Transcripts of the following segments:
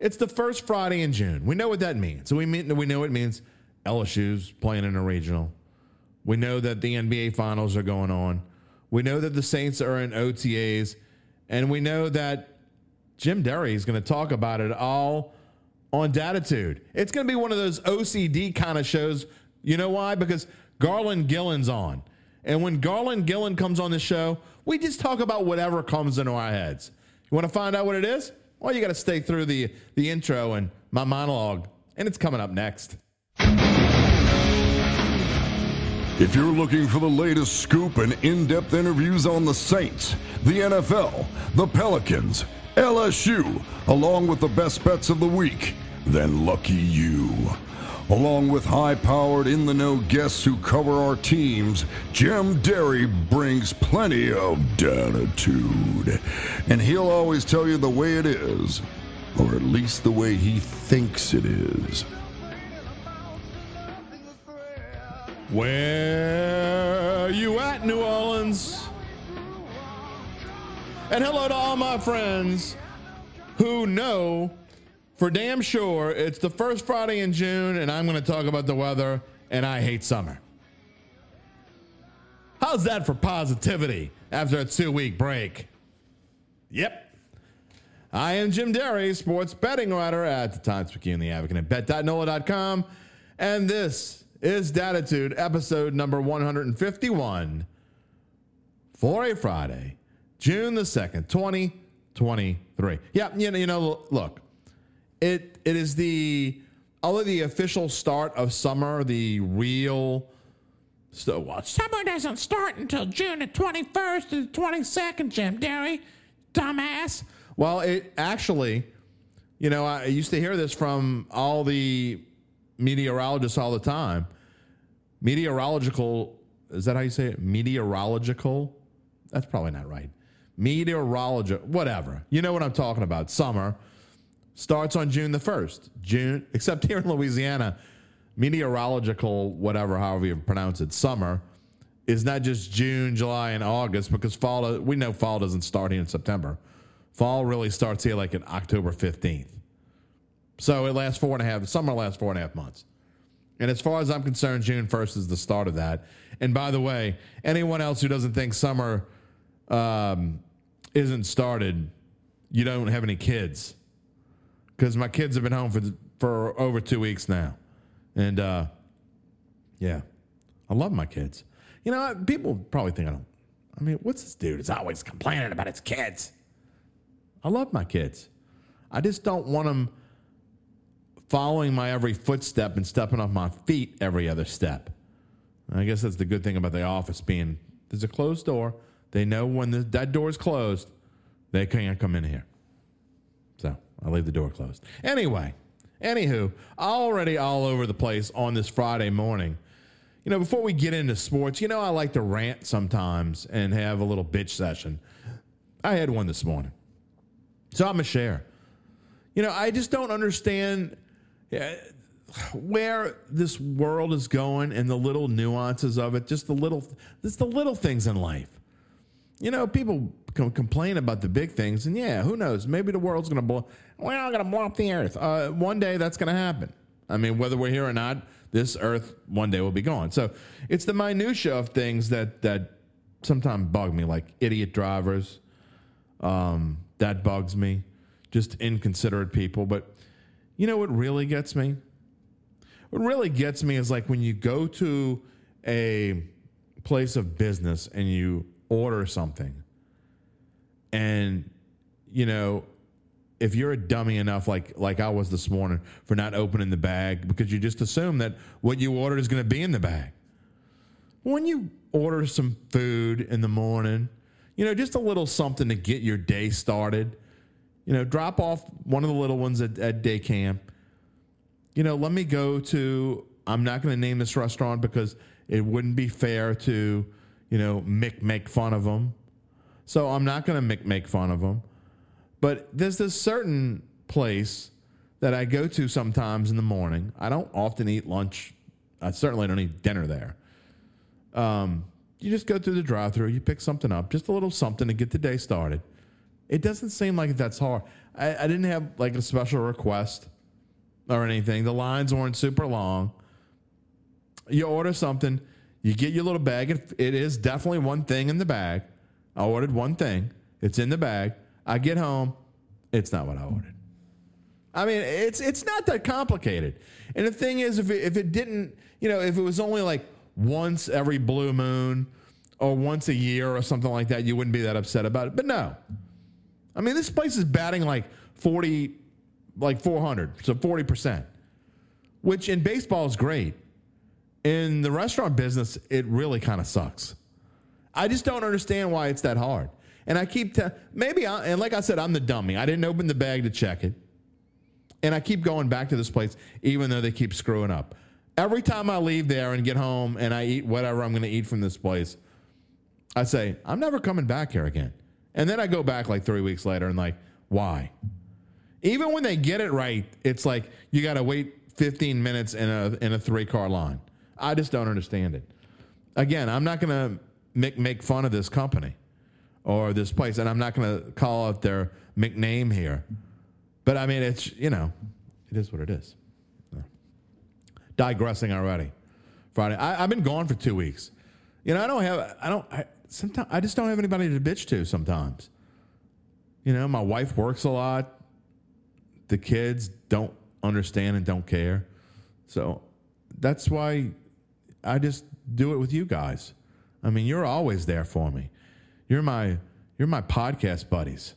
It's the first Friday in June. We know what that means. So we mean we know it means LSU's playing in a regional. We know that the NBA finals are going on. We know that the Saints are in OTAs, and we know that Jim Derry is going to talk about it all on Dattitude. It's going to be one of those OCD kind of shows. You know why? Because Garland Gillen's on. And when Garland Gillen comes on the show, we just talk about whatever comes into our heads. You want to find out what it is? Well, you got to stay through the, the intro and my monologue, and it's coming up next. If you're looking for the latest scoop and in depth interviews on the Saints, the NFL, the Pelicans, LSU, along with the best bets of the week, then lucky you. Along with high powered, in the know guests who cover our teams, Jim Derry brings plenty of datitude. And he'll always tell you the way it is, or at least the way he thinks it is. Where you at, New Orleans? And hello to all my friends who know for damn sure it's the first Friday in June, and I'm going to talk about the weather, and I hate summer. How's that for positivity after a two week break? Yep. I am Jim Derry, sports betting writer at the Times Picayune, the Advocate, and bet.nola.com. And this is Dattitude, episode number 151 for a Friday, June the 2nd, 2023. Yeah, you know, you know, look, it it is the although the official start of summer, the real so what Summer doesn't start until June the 21st to the 22nd, Jim Derry. Dumbass. Well, it actually, you know, I used to hear this from all the meteorologists all the time. Meteorological, is that how you say it? Meteorological? That's probably not right. Meteorological, whatever. You know what I'm talking about. Summer starts on June the 1st. June, except here in Louisiana, meteorological, whatever, however you pronounce it, summer is not just June, July, and August because fall, we know fall doesn't start here in September. Fall really starts here like in October 15th. So it lasts four and a half, summer lasts four and a half months. And as far as I'm concerned, June 1st is the start of that. And by the way, anyone else who doesn't think summer um, isn't started, you don't have any kids. Because my kids have been home for, for over two weeks now. And uh, yeah, I love my kids. You know, people probably think I don't. I mean, what's this dude? He's always complaining about his kids. I love my kids. I just don't want them following my every footstep and stepping off my feet every other step. I guess that's the good thing about the office being there's a closed door. They know when the, that door is closed, they can't come in here. So I leave the door closed. Anyway, anywho, already all over the place on this Friday morning. You know, before we get into sports, you know, I like to rant sometimes and have a little bitch session. I had one this morning. So I'm going to share. You know, I just don't understand uh, where this world is going and the little nuances of it, just the little, just the little things in life. You know, people complain about the big things, and yeah, who knows? Maybe the world's going to blow. We're all going to blow up the earth. Uh, one day that's going to happen. I mean, whether we're here or not, this earth one day will be gone. So it's the minutia of things that that sometimes bug me, like idiot drivers. Um, that bugs me. Just inconsiderate people, but you know what really gets me? What really gets me is like when you go to a place of business and you order something, and you know, if you're a dummy enough, like like I was this morning, for not opening the bag because you just assume that what you ordered is going to be in the bag. When you order some food in the morning, you know, just a little something to get your day started you know, drop off one of the little ones at, at day camp. You know, let me go to, I'm not going to name this restaurant because it wouldn't be fair to, you know, Mick make fun of them. So I'm not going to Mick make fun of them. But there's this certain place that I go to sometimes in the morning. I don't often eat lunch. I certainly don't eat dinner there. Um, you just go through the drive through, you pick something up, just a little something to get the day started. It doesn't seem like that's hard. I, I didn't have like a special request or anything. The lines weren't super long. You order something, you get your little bag. It, it is definitely one thing in the bag. I ordered one thing. It's in the bag. I get home. It's not what I ordered. I mean, it's it's not that complicated. And the thing is, if it, if it didn't, you know, if it was only like once every blue moon or once a year or something like that, you wouldn't be that upset about it. But no, I mean, this place is batting like forty, like four hundred, so forty percent, which in baseball is great. In the restaurant business, it really kind of sucks. I just don't understand why it's that hard. And I keep te- maybe I, and like I said, I'm the dummy. I didn't open the bag to check it. And I keep going back to this place, even though they keep screwing up. Every time I leave there and get home and I eat whatever I'm going to eat from this place, I say, I'm never coming back here again. And then I go back like three weeks later and, like, why? Even when they get it right, it's like you got to wait 15 minutes in a, in a three car line. I just don't understand it. Again, I'm not going to make, make fun of this company or this place, and I'm not going to call out their McName here. But I mean, it's, you know, it is what it is. Digressing already. Friday. I, I've been gone for two weeks. You know, I don't have, I don't, I, sometimes, I just don't have anybody to bitch to sometimes. You know, my wife works a lot. The kids don't understand and don't care. So that's why I just do it with you guys. I mean, you're always there for me. You're my you're my podcast buddies.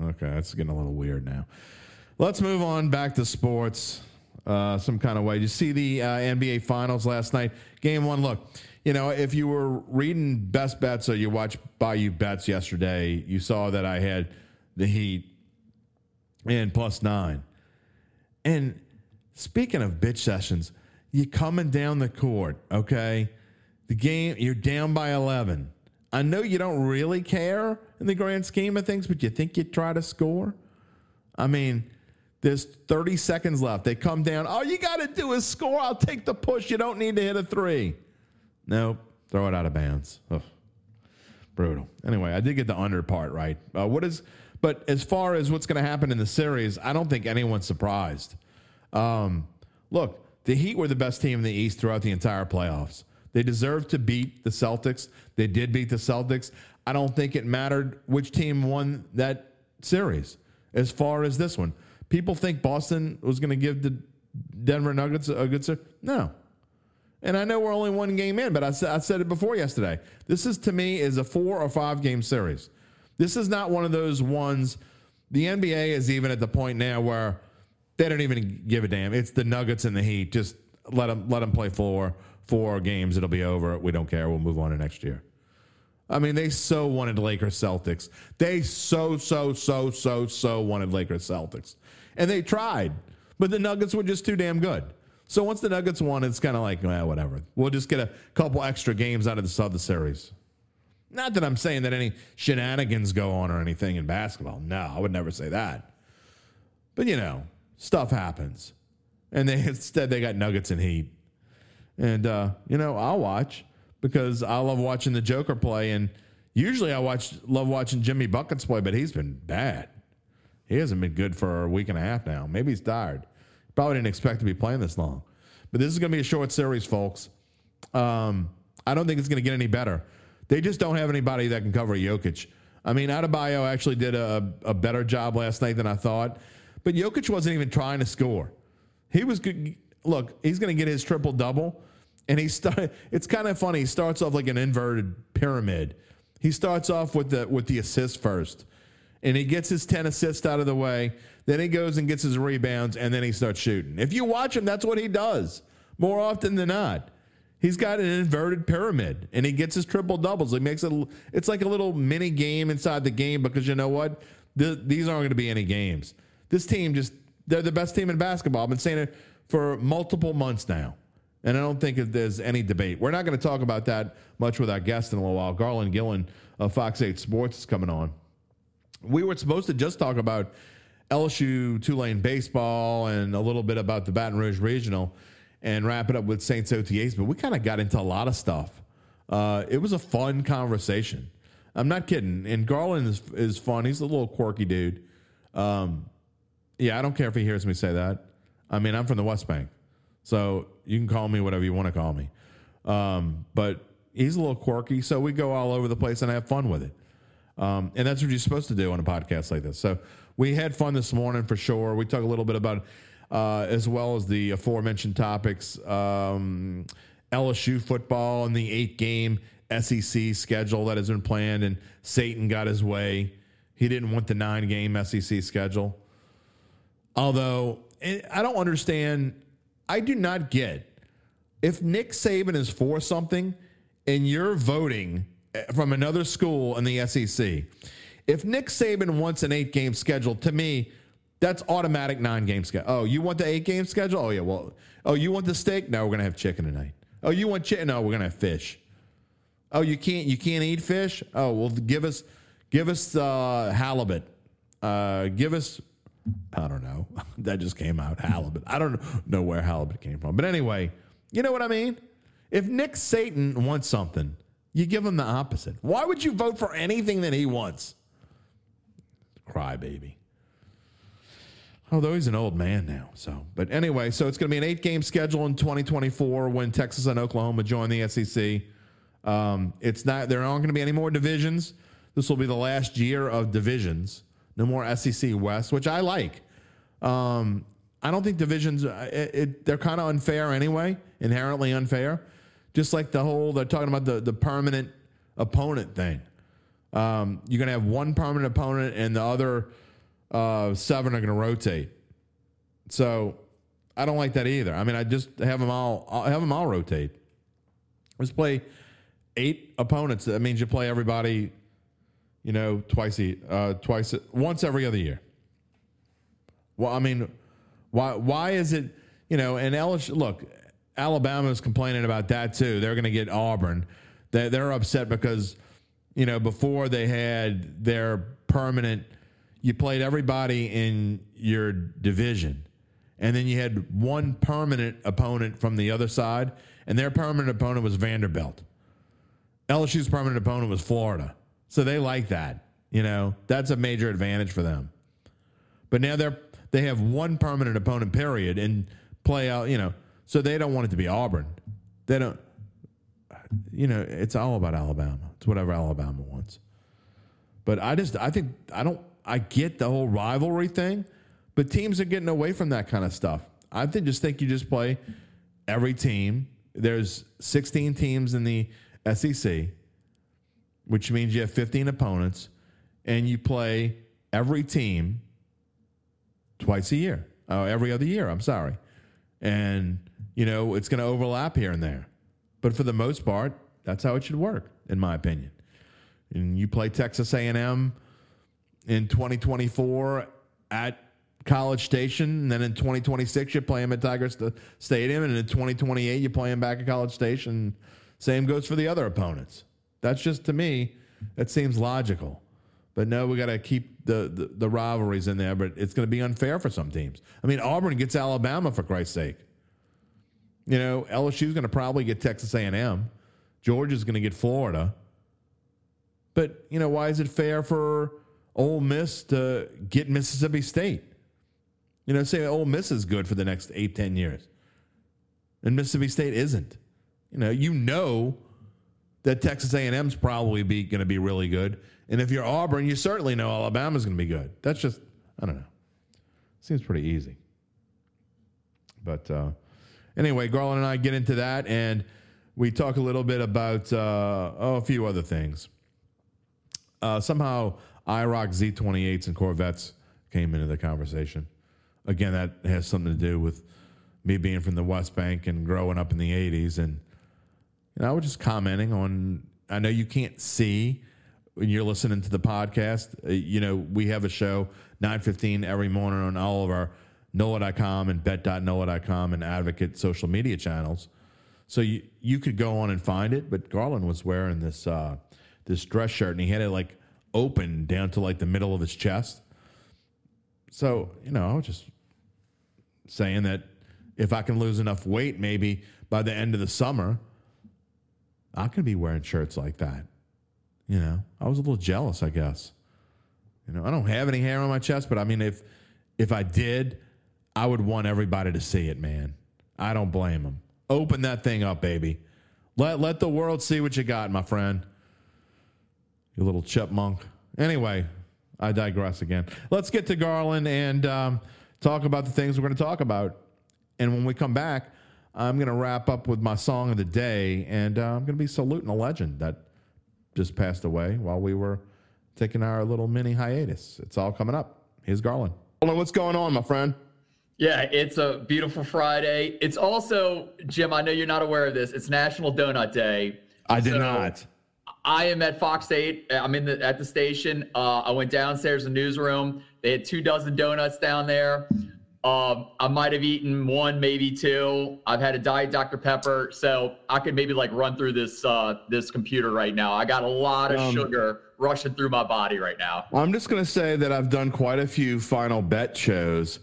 Okay, that's getting a little weird now. Let's move on back to sports. Uh, some kind of way. You see the uh, NBA Finals last night, Game One. Look, you know, if you were reading best bets or you watched Bayou Bets yesterday, you saw that I had the Heat and plus nine. And speaking of bitch sessions, you coming down the court, okay? The game, you're down by 11. I know you don't really care in the grand scheme of things, but you think you'd try to score? I mean, there's 30 seconds left. They come down. All you got to do is score. I'll take the push. You don't need to hit a three. Nope. Throw it out of bounds. Ugh. Brutal. Anyway, I did get the under part right. Uh, what is, but as far as what's going to happen in the series, I don't think anyone's surprised. Um, look, the Heat were the best team in the East throughout the entire playoffs. They deserved to beat the Celtics. They did beat the Celtics. I don't think it mattered which team won that series as far as this one. People think Boston was going to give the Denver Nuggets a good series. No. And I know we're only one game in, but I, I said it before yesterday. This is to me is a four or five game series. This is not one of those ones. The NBA is even at the point now where they don't even give a damn. It's the Nuggets and the Heat. Just let them let them play four four games. It'll be over. We don't care. We'll move on to next year. I mean, they so wanted Lakers Celtics. They so so so so so wanted Lakers Celtics, and they tried, but the Nuggets were just too damn good. So once the Nuggets won, it's kind of like, well, whatever. We'll just get a couple extra games out of the other series. Not that I'm saying that any shenanigans go on or anything in basketball. No, I would never say that. But you know, stuff happens, and they instead they got Nuggets and Heat, and uh, you know I'll watch because I love watching the Joker play, and usually I watch love watching Jimmy buckets play, but he's been bad. He hasn't been good for a week and a half now. Maybe he's tired. Probably didn't expect to be playing this long. But this is going to be a short series, folks. Um, I don't think it's going to get any better. They just don't have anybody that can cover Jokic. I mean, Adebayo actually did a, a better job last night than I thought, but Jokic wasn't even trying to score. He was good. Look, he's going to get his triple double, and he start. It's kind of funny. He starts off like an inverted pyramid. He starts off with the with the assist first, and he gets his ten assists out of the way. Then he goes and gets his rebounds, and then he starts shooting. If you watch him, that's what he does more often than not. He's got an inverted pyramid, and he gets his triple doubles. He makes it. It's like a little mini game inside the game because you know what? Th- these aren't going to be any games. This team just they're the best team in basketball. I've been saying it for multiple months now, and I don't think there's any debate. We're not going to talk about that much with our guest in a little while. Garland Gillen of Fox 8 Sports is coming on. We were supposed to just talk about LSU Tulane baseball and a little bit about the Baton Rouge Regional and wrap it up with Saints OTAs, but we kind of got into a lot of stuff. Uh, it was a fun conversation. I'm not kidding. And Garland is is fun. He's a little quirky dude. Um, yeah, I don't care if he hears me say that. I mean, I'm from the West Bank, so you can call me whatever you want to call me. Um, but he's a little quirky, so we go all over the place and have fun with it. Um, and that's what you're supposed to do on a podcast like this. So we had fun this morning for sure. We talked a little bit about, uh, as well as the aforementioned topics, um, LSU football and the eight game SEC schedule that has been planned, and Satan got his way. He didn't want the nine game SEC schedule. Although eh, I don't understand, I do not get if Nick Saban is for something and you're voting eh, from another school in the SEC. If Nick Saban wants an eight game schedule, to me, that's automatic nine game schedule. Oh, you want the eight game schedule? Oh, yeah. Well, oh, you want the steak? No, we're going to have chicken tonight. Oh, you want chicken? No, we're going to have fish. Oh, you can't you can't eat fish? Oh, well, give us give us uh, halibut. Uh, give us I don't know. that just came out halibut. I don't know where halibut came from, but anyway, you know what I mean. If Nick Satan wants something, you give him the opposite. Why would you vote for anything that he wants? Cry baby. Although he's an old man now. So, but anyway, so it's going to be an eight game schedule in 2024 when Texas and Oklahoma join the SEC. Um, it's not, there aren't going to be any more divisions. This will be the last year of divisions. No more SEC West, which I like. Um, I don't think divisions, uh, it, it, they're kind of unfair anyway, inherently unfair. Just like the whole, they're talking about the, the permanent opponent thing. Um, you're going to have one permanent opponent and the other uh, seven are going to rotate. So I don't like that either. I mean, I just have them all, I'll have them all rotate. Let's play eight opponents. That means you play everybody, you know, twice a, uh, twice, once every other year. Well, I mean, why, why is it, you know, and LSU, look, Alabama's complaining about that too. They're going to get Auburn. They, they're upset because, you know, before they had their permanent, you played everybody in your division. And then you had one permanent opponent from the other side, and their permanent opponent was Vanderbilt. LSU's permanent opponent was Florida. So they like that. You know, that's a major advantage for them. But now they're they have one permanent opponent period and play out, you know, so they don't want it to be Auburn. They don't you know, it's all about Alabama. It's whatever Alabama wants. But I just I think I don't I get the whole rivalry thing, but teams are getting away from that kind of stuff. I think just think you just play every team. There's 16 teams in the SEC, which means you have 15 opponents, and you play every team twice a year, uh, every other year. I'm sorry, and you know it's going to overlap here and there, but for the most part, that's how it should work, in my opinion. And you play Texas A&M in 2024 at College Station, and then in 2026 you play them at Tiger St- Stadium, and in 2028 you play them back at College Station. Same goes for the other opponents. That's just to me, it seems logical. But no, we got to keep the, the, the rivalries in there. But it's going to be unfair for some teams. I mean, Auburn gets Alabama for Christ's sake. You know, LSU is going to probably get Texas A&M. Georgia's going to get Florida. But you know, why is it fair for Ole Miss to get Mississippi State? You know, say Ole Miss is good for the next eight, ten years, and Mississippi State isn't. You know, you know that Texas A&M's probably be going to be really good, and if you're Auburn, you certainly know Alabama's going to be good. That's just I don't know. Seems pretty easy. But uh, anyway, Garland and I get into that, and we talk a little bit about uh, oh a few other things. Uh, somehow, IROC Z28s and Corvettes came into the conversation. Again, that has something to do with me being from the West Bank and growing up in the 80s. And know, I was just commenting on, I know you can't see when you're listening to the podcast. Uh, you know, we have a show, 915 every morning on all of our NOLA.com and bet.NOLA.com and advocate social media channels. So you, you could go on and find it, but Garland was wearing this uh, this dress shirt and he had it like open down to like the middle of his chest. So, you know, I was just saying that if I can lose enough weight, maybe by the end of the summer, I could be wearing shirts like that. You know, I was a little jealous, I guess. You know, I don't have any hair on my chest, but I mean, if if I did, I would want everybody to see it, man. I don't blame them. Open that thing up, baby. Let let the world see what you got, my friend. You little chipmunk. Anyway, I digress again. Let's get to Garland and um, talk about the things we're going to talk about. And when we come back, I'm going to wrap up with my song of the day, and uh, I'm going to be saluting a legend that just passed away while we were taking our little mini hiatus. It's all coming up. Here's Garland. Hold on, what's going on, my friend? Yeah, it's a beautiful Friday. It's also, Jim, I know you're not aware of this. It's National Donut Day. I did So, not. I am at Fox 8. I'm in the at the station. Uh, I went downstairs in the newsroom. They had two dozen donuts down there. Um, I might have eaten one, maybe two. I've had a diet Dr Pepper, so I could maybe like run through this uh, this computer right now. I got a lot of Um, sugar rushing through my body right now. I'm just going to say that I've done quite a few final bet shows,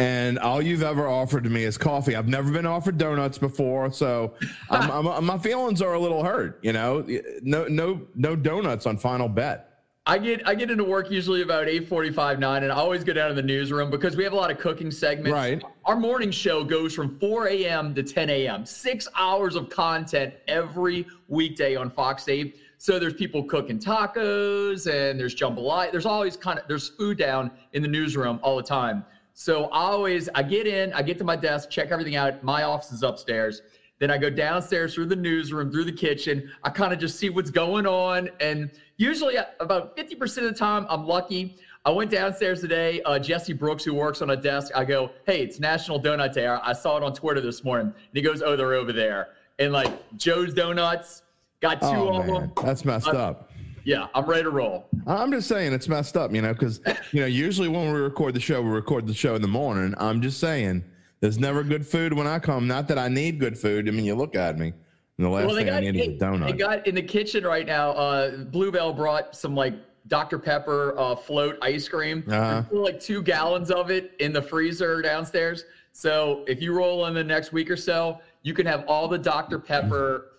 and all you've ever offered to me is coffee. I've never been offered donuts before, so I'm, I'm, my feelings are a little hurt. You know, no, no, no donuts on final bet. I get I get into work usually about 8:45, 9, and I always go down to the newsroom because we have a lot of cooking segments. Right. Our morning show goes from 4 a.m. to 10 a.m. Six hours of content every weekday on Fox 8. So there's people cooking tacos and there's jambalaya. There's always kind of there's food down in the newsroom all the time. So I always I get in, I get to my desk, check everything out. My office is upstairs. Then I go downstairs through the newsroom, through the kitchen. I kind of just see what's going on. And usually, uh, about 50% of the time, I'm lucky. I went downstairs today. Uh, Jesse Brooks, who works on a desk, I go, Hey, it's National Donut Day. I saw it on Twitter this morning. And he goes, Oh, they're over there. And like Joe's Donuts, got two Oh of them. that's messed up. Yeah, I'm ready to roll. I'm just saying it's messed up, you know, because you know usually when we record the show, we record the show in the morning. I'm just saying there's never good food when I come. Not that I need good food. I mean, you look at me, and the last Well, they thing I got, need is a donut. they got in the kitchen right now. Uh, Bluebell brought some like Dr. Pepper uh, float ice cream. Uh-huh. Like two gallons of it in the freezer downstairs. So if you roll in the next week or so, you can have all the Dr. Pepper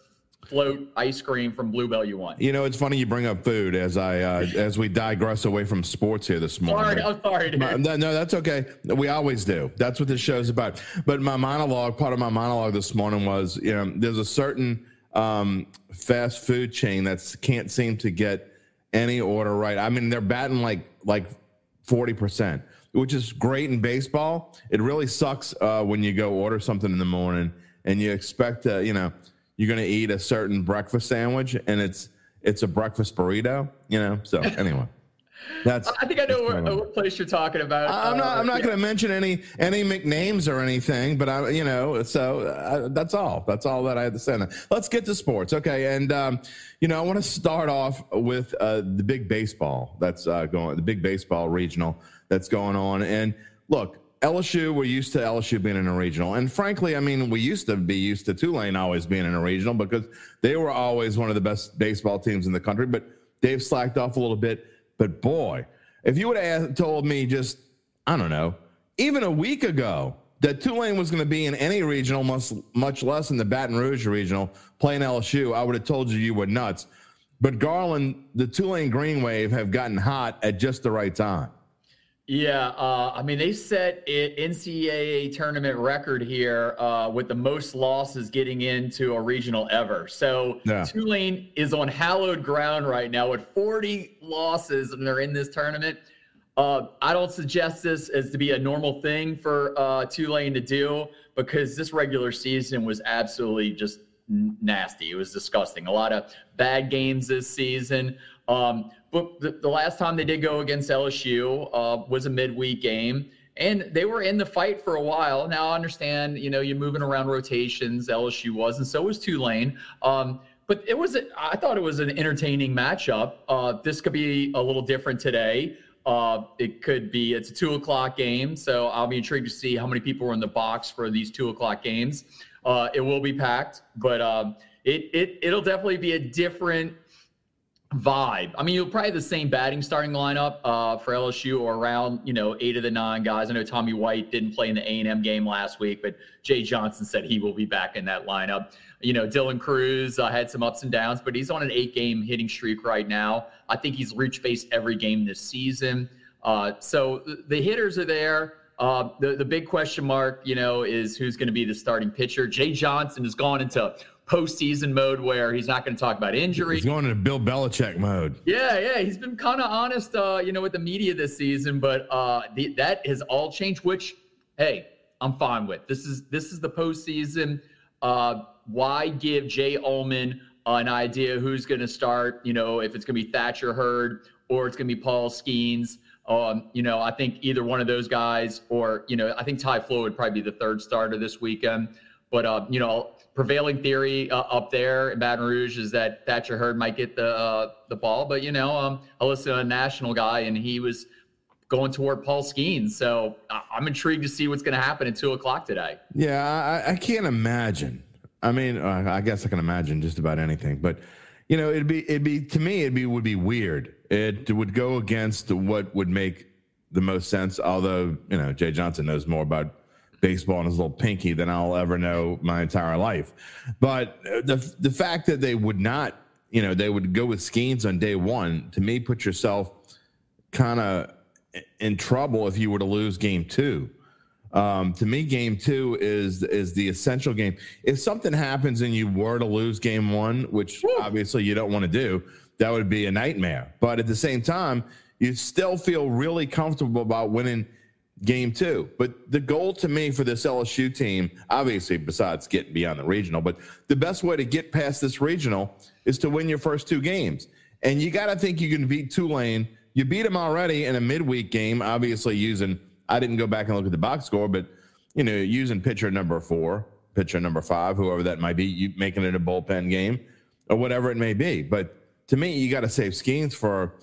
float ice cream from Bluebell you want. you know, it's funny you bring up food as I uh, as we digress away from sports here this morning. Sorry, I'm sorry, dude. My- no, no, that's okay. We always do. That's what this show's about. But my monologue, part of my monologue this morning was, you know, there's a certain um, fast food chain that can't seem to get any order right. I mean, they're batting like like forty percent, which is great in baseball. It really sucks uh, when you go order something in the morning and you expect to, you know, you're going to eat a certain breakfast sandwich and it's it's a breakfast burrito. You know. So anyway. That's. I think I know what, what place you're talking about. I'm not. Uh, I'm not yeah. going to mention any any McNames or anything, but I, you know, so uh, that's all. That's all that I had to say. Let's get to sports, okay? And um, you know, I want to start off with uh, the big baseball that's uh, going, the big baseball regional that's going on. And look, LSU, we're used to LSU being in a regional, and frankly, I mean, we used to be used to Tulane always being in a regional because they were always one of the best baseball teams in the country. But they've slacked off a little bit. But boy, if you would have told me just, I don't know, even a week ago that Tulane was going to be in any regional, much, much less in the Baton Rouge regional, playing LSU, I would have told you you were nuts. But Garland, the Tulane Green Wave have gotten hot at just the right time. Yeah, uh, I mean they set it NCAA tournament record here uh, with the most losses getting into a regional ever. So Yeah. Tulane is on hallowed ground right now with 40 losses, and they're in this tournament. Uh, I don't suggest this as to be a normal thing for uh, Tulane to do because this regular season was absolutely just nasty. It was disgusting. A lot of bad games this season. Um, but the, the last time they did go against LSU uh, was a midweek game, and they were in the fight for a while. Now I understand, you know, you're moving around rotations. LSU was, and so was Tulane. Um, but it was, a, I thought it was an entertaining matchup. Uh, this could be a little different today. Uh, it could be it's a two o'clock game, so I'll be intrigued to see how many people are in the box for these two o'clock games. Uh, it will be packed, but um, it it it'll definitely be a different vibe. I mean, you'll probably have the same batting starting lineup uh, for LSU or around you know eight of the nine guys. I know Tommy White didn't play in the A and M game last week, but Jay Johnson said he will be back in that lineup. You know, Dylan Crews uh, had some ups and downs, but he's on an eight-game hitting streak right now. I think he's reached base every game this season. Uh, so the hitters are there. Uh, the the big question mark, you know, is who's going to be the starting pitcher. Jay Johnson has gone into postseason mode where he's not going to talk about injury. He's going into Bill Belichick mode. Yeah, yeah, he's been kind of honest, uh, you know, with the media this season, but uh, the, that has all changed. Which, hey, I'm fine with. This is this is the postseason. Uh, why give Jay Uhlman an idea who's going to start? You know, if it's going to be Thatcher Hurd or it's going to be Paul Skenes. Um, you know, I think either one of those guys, or you know, I think Ty Floyd would probably be the third starter this weekend. But uh, you know, prevailing theory uh, up there in Baton Rouge is that Thatcher Hurd might get the uh, the ball, but you know, um, I listened to a national guy and he was going toward Paul Skenes. So I'm intrigued to see what's going to happen at two o'clock today. Yeah, I, I can't imagine. I mean, uh, I guess I can imagine just about anything, but you know, it'd be it'd be to me it'd be would be weird. It would go against what would make the most sense. Although you know, Jay Johnson knows more about baseball and his little pinky than I'll ever know my entire life. But the the fact that they would not, you know, they would go with Skenes on day one, to me, put yourself kind of in trouble if you were to lose game two. Um, to me, game two is is the essential game. If something happens and you were to lose game one, which Woo. obviously you don't want to do, that would be a nightmare. But at the same time, you still feel really comfortable about winning game two. But the goal to me for this LSU team, obviously, besides getting beyond the regional, but the best way to get past this regional is to win your first two games. And you got to think you can beat Tulane. You beat them already in a midweek game, obviously using, I didn't go back and look at the box score, but, you know, using pitcher number four, pitcher number five, whoever that might be, you making it a bullpen game or whatever it may be. But to me, you got to save schemes for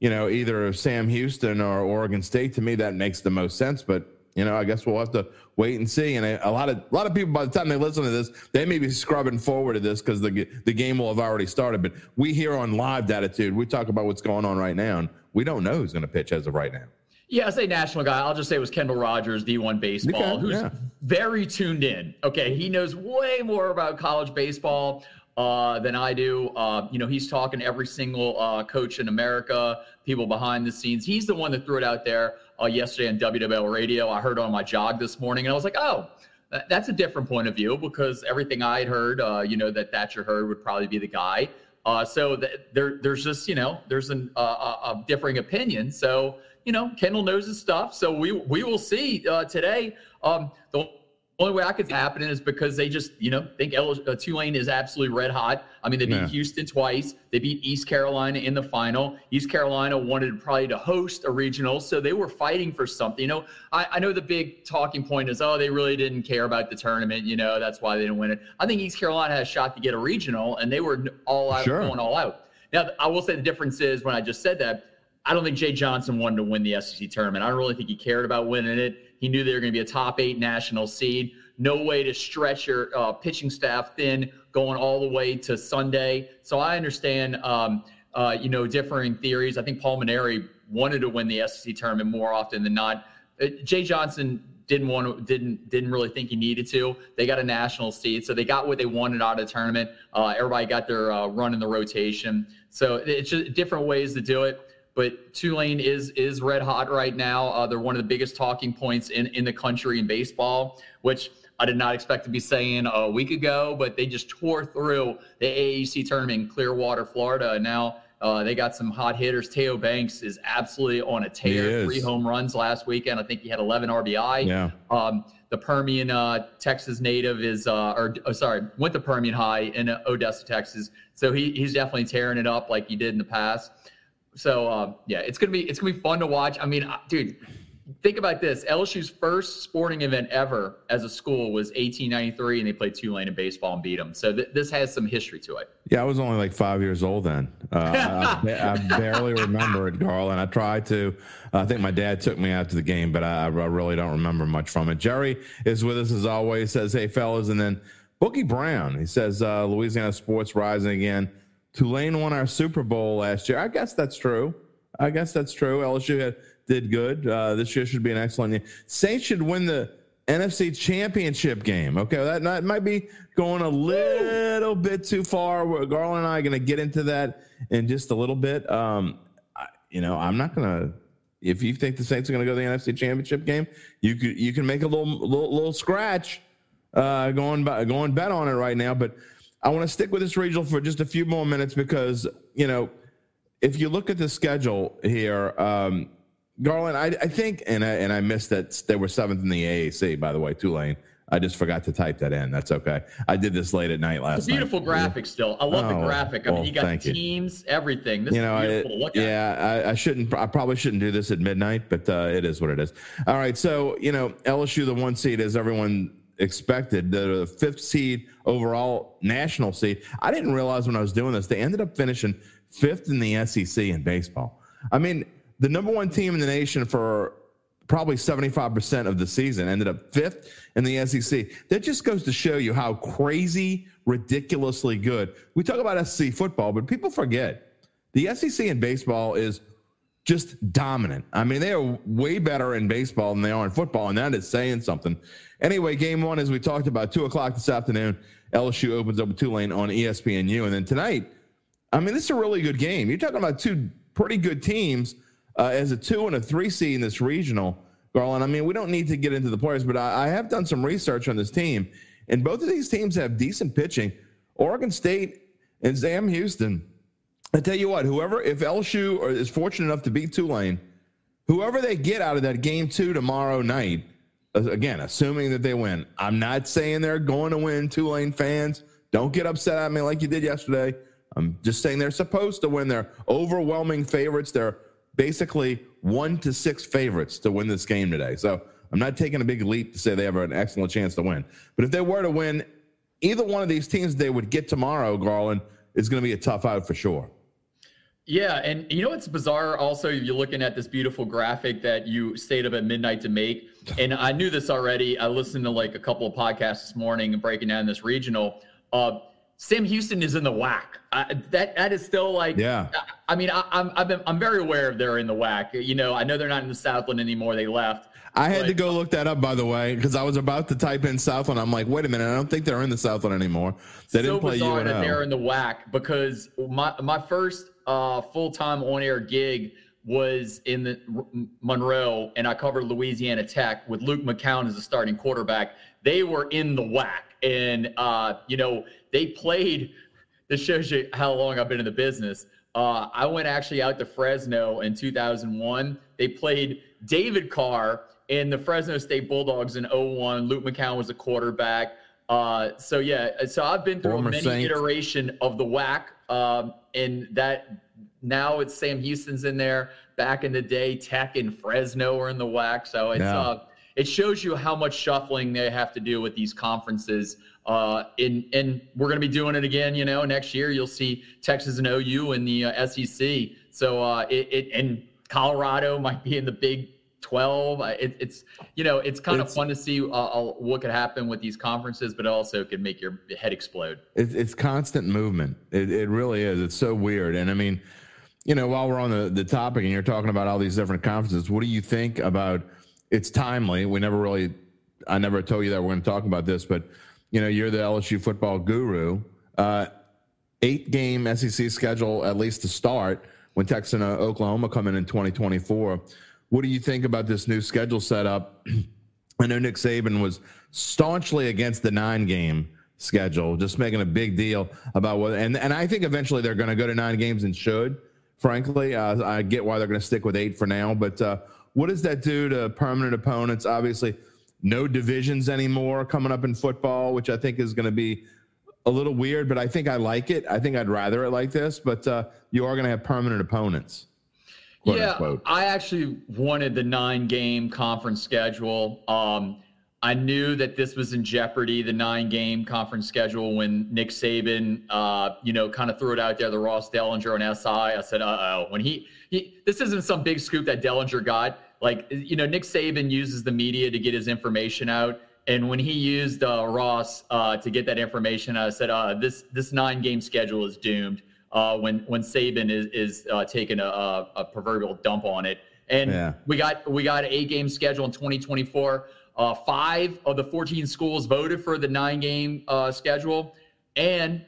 you know, either Sam Houston or Oregon State, to me that makes the most sense. But you know, I guess we'll have to wait and see. And a, lot of a lot of people, by the time they listen to this, they may be scrubbing forward to this because the the game will have already started. But we here on Live Attitude, we talk about what's going on right now, and we don't know who's going to pitch as of right now. Yeah, I say national guy. I'll just say it was Kendall Rogers, D1 baseball, okay, who's yeah. very tuned in. Okay, he knows way more about college baseball uh, than I do. Uh, you know, he's talking to every single uh, coach in America, people behind the scenes. He's the one that threw it out there uh, yesterday on WWL radio. I heard on my jog this morning, and I was like, oh, that's a different point of view because everything I had heard, uh, you know, that Thatcher Hurd would probably be the guy. Uh, so th- there, there's just, you know, there's an, a, a differing opinion. So, you know, Kendall knows his stuff. So we we will see today. Um, the only way I could happen is because they just, you know, think L- uh, Tulane is absolutely red hot. I mean, they beat yeah. Houston twice. They beat East Carolina in the final. East Carolina wanted probably to host a regional, so they were fighting for something. You know, I, I know the big talking point is, oh, they really didn't care about the tournament. You know, that's why they didn't win it. I think East Carolina had a shot to get a regional, and they were all out, sure. going all out. Now, I will say the difference is when I just said that, I don't think Jay Johnson wanted to win the SEC tournament. I don't really think he cared about winning it. He knew they were going to be a top eight national seed. No way to stretch your uh, pitching staff thin going all the way to Sunday. So I understand, um, uh, you know, differing theories. I think Paul Mainieri wanted to win the SEC tournament more often than not. Uh, Jay Johnson didn't want to, didn't didn't really think he needed to. They got a national seed, so they got what they wanted out of the tournament. Uh, everybody got their uh, run in the rotation. So it's just different ways to do it but Tulane is is red hot right now. Uh, they're one of the biggest talking points in in the country in baseball, which I did not expect to be saying a week ago. But they just tore through the AAC tournament in Clearwater, Florida. And now uh, they got some hot hitters. Teo Banks is absolutely on a tear. Three home runs last weekend. I think he had 11 RBI. Yeah. Um, the Permian, uh, Texas native is, uh, or oh, sorry, went to Permian High in Odessa, Texas. So he, he's definitely tearing it up like he did in the past. So uh, yeah, it's gonna be it's gonna be fun to watch. I mean, dude, think about this: LSU's first sporting event ever as a school was 1893, and they played Tulane in baseball and beat them. So th- this has some history to it. Yeah, I was only like five years old then. Uh, I, I, barely remember it, Carl, and I tried to. I think my dad took me out to the game, but I, I really don't remember much from it. Jerry is with us as always. Says, "Hey fellas," and then Boogie Brown. He says, uh, "Louisiana sports rising again." Tulane won our Super Bowl last year. I guess that's true. I guess that's true. LSU had, did good. Uh, this year should be an excellent year. Saints should win the NFC Championship game. Okay, that, that might be going a little bit too far. Garland and I are going to get into that in just a little bit. Um, I, you know, I'm not going to. If you think the Saints are going to go to the NFC Championship game, you could you can make a little little, little scratch uh, going by, going bet on it right now. But I want to stick with this regional for just a few more minutes because you know if you look at the schedule here, um, Garland, I, I, think, and I, and I missed that they were seventh in the AAC. By the way, Tulane. I just forgot to type that in. That's okay. I did this late at night last it's beautiful night. graphic still. I love oh, the graphic. I mean, you got teams, you. everything. This you know, is beautiful I, to look yeah, at. I, I, shouldn't. I probably shouldn't do this at midnight, but uh, it is what it is. All right. So you know, LSU, the one seed, as everyone expected, the fifth seed overall national seed. I didn't realize when I was doing this, they ended up finishing fifth in the SEC in baseball. I mean, the number one team in the nation for probably 75% of the season ended up fifth in the SEC. That just goes to show you how crazy, ridiculously good. We talk about SEC football, but people forget the SEC in baseball is just dominant. I mean, they are way better in baseball than they are in football, and that is saying something. Anyway, game one, as we talked about, two o'clock this afternoon, LSU opens up Tulane on ESPNU, and then tonight, I mean, this is a really good game. You're talking about two pretty good teams uh, as a two and a three seed in this regional, Garland. I mean, we don't need to get into the players, but I, I have done some research on this team, and both of these teams have decent pitching. Oregon State and Sam Houston. I tell you what, whoever, if LSU is fortunate enough to beat Tulane, whoever they get out of that game two tomorrow night, again, assuming that they win, I'm not saying they're going to win. Tulane fans, don't get upset at me like you did yesterday. I'm just saying they're supposed to win. They're overwhelming favorites. They're basically one to six favorites to win this game today. So I'm not taking a big leap to say they have an excellent chance to win. But if they were to win, either one of these teams they would get tomorrow, Garland, is going to be a tough out for sure. Yeah, and you know what's bizarre? Also, you're looking at this beautiful graphic that you stayed up at midnight to make, and I knew this already. I listened to like a couple of podcasts this morning and breaking down this regional. Uh, Sam Houston is in the WAC. that that is still like yeah. I, I mean, I, am I'm I'm very aware of they're in the WAC. You know, I know they're not in the Southland anymore. They left. I had but, to go look that up by the way because I was about to type in Southland. I'm like, wait a minute, I don't think they're in the Southland anymore. They so didn't play bizarre that they're in the WAC because my my first uh, full time on air gig was in the Monroe, and I covered Louisiana Tech with Luke McCown as a starting quarterback. They were in the WAC, and uh, you know they played. This shows you how long I've been in the business. Uh, I went actually out to Fresno in 2001. They played David Carr in the Fresno State Bulldogs in 01. Luke McCown was a quarterback. Uh, so yeah, so I've been through Former many Saint. iteration of the WAC, um, and that now it's Sam Houston's in there. Back in the day, Tech and Fresno were in the WAC. So it's yeah. uh, it shows you how much shuffling they have to do with these conferences. Uh, in, and we're going to be doing it again. You know, next year you'll see Texas and OU in the uh, SEC. So uh, it, it and Colorado might be in the Big 12. It, it's you know it's kind it's, of fun to see uh, uh, what could happen with these conferences, but also could make your head explode. It's, it's constant movement. It, it really is. It's so weird. And I mean, you know, while we're on the, the topic and you're talking about all these different conferences, what do you think about? It's timely. We never really, I never told you that we're going to talk about this, but you know, you're the LSU football guru. Uh, eight game SEC schedule, at least to start, when Texas and uh, Oklahoma come in in 2024. What do you think about this new schedule setup? I know Nick Saban was staunchly against the nine game schedule, just making a big deal about what, and, and I think eventually they're going to go to nine games and should, frankly. Uh, I get why they're going to stick with eight for now, but uh, what does that do to permanent opponents? Obviously, no divisions anymore coming up in football, which I think is going to be a little weird, but I think I like it. I think I'd rather it like this, but uh, you are going to have permanent opponents. Yeah, unquote. I actually wanted the nine game conference schedule. Um, I knew that this was in jeopardy, the nine game conference schedule, when Nick Saban, uh, you know, kind of threw it out there, the Ross Dellenger and SI. I said, uh oh. When he, he, this isn't some big scoop that Dellenger got like you know Nick Saban uses the media to get his information out. And when he used uh, Ross uh, to get that information, I said, uh, "This this nine game schedule is doomed. Uh, when when Saban is is uh, taking a, a, proverbial dump on it. And Yeah. we got we got an eight game schedule in 2024. Uh, five of the 14 schools voted for the nine game uh, schedule, and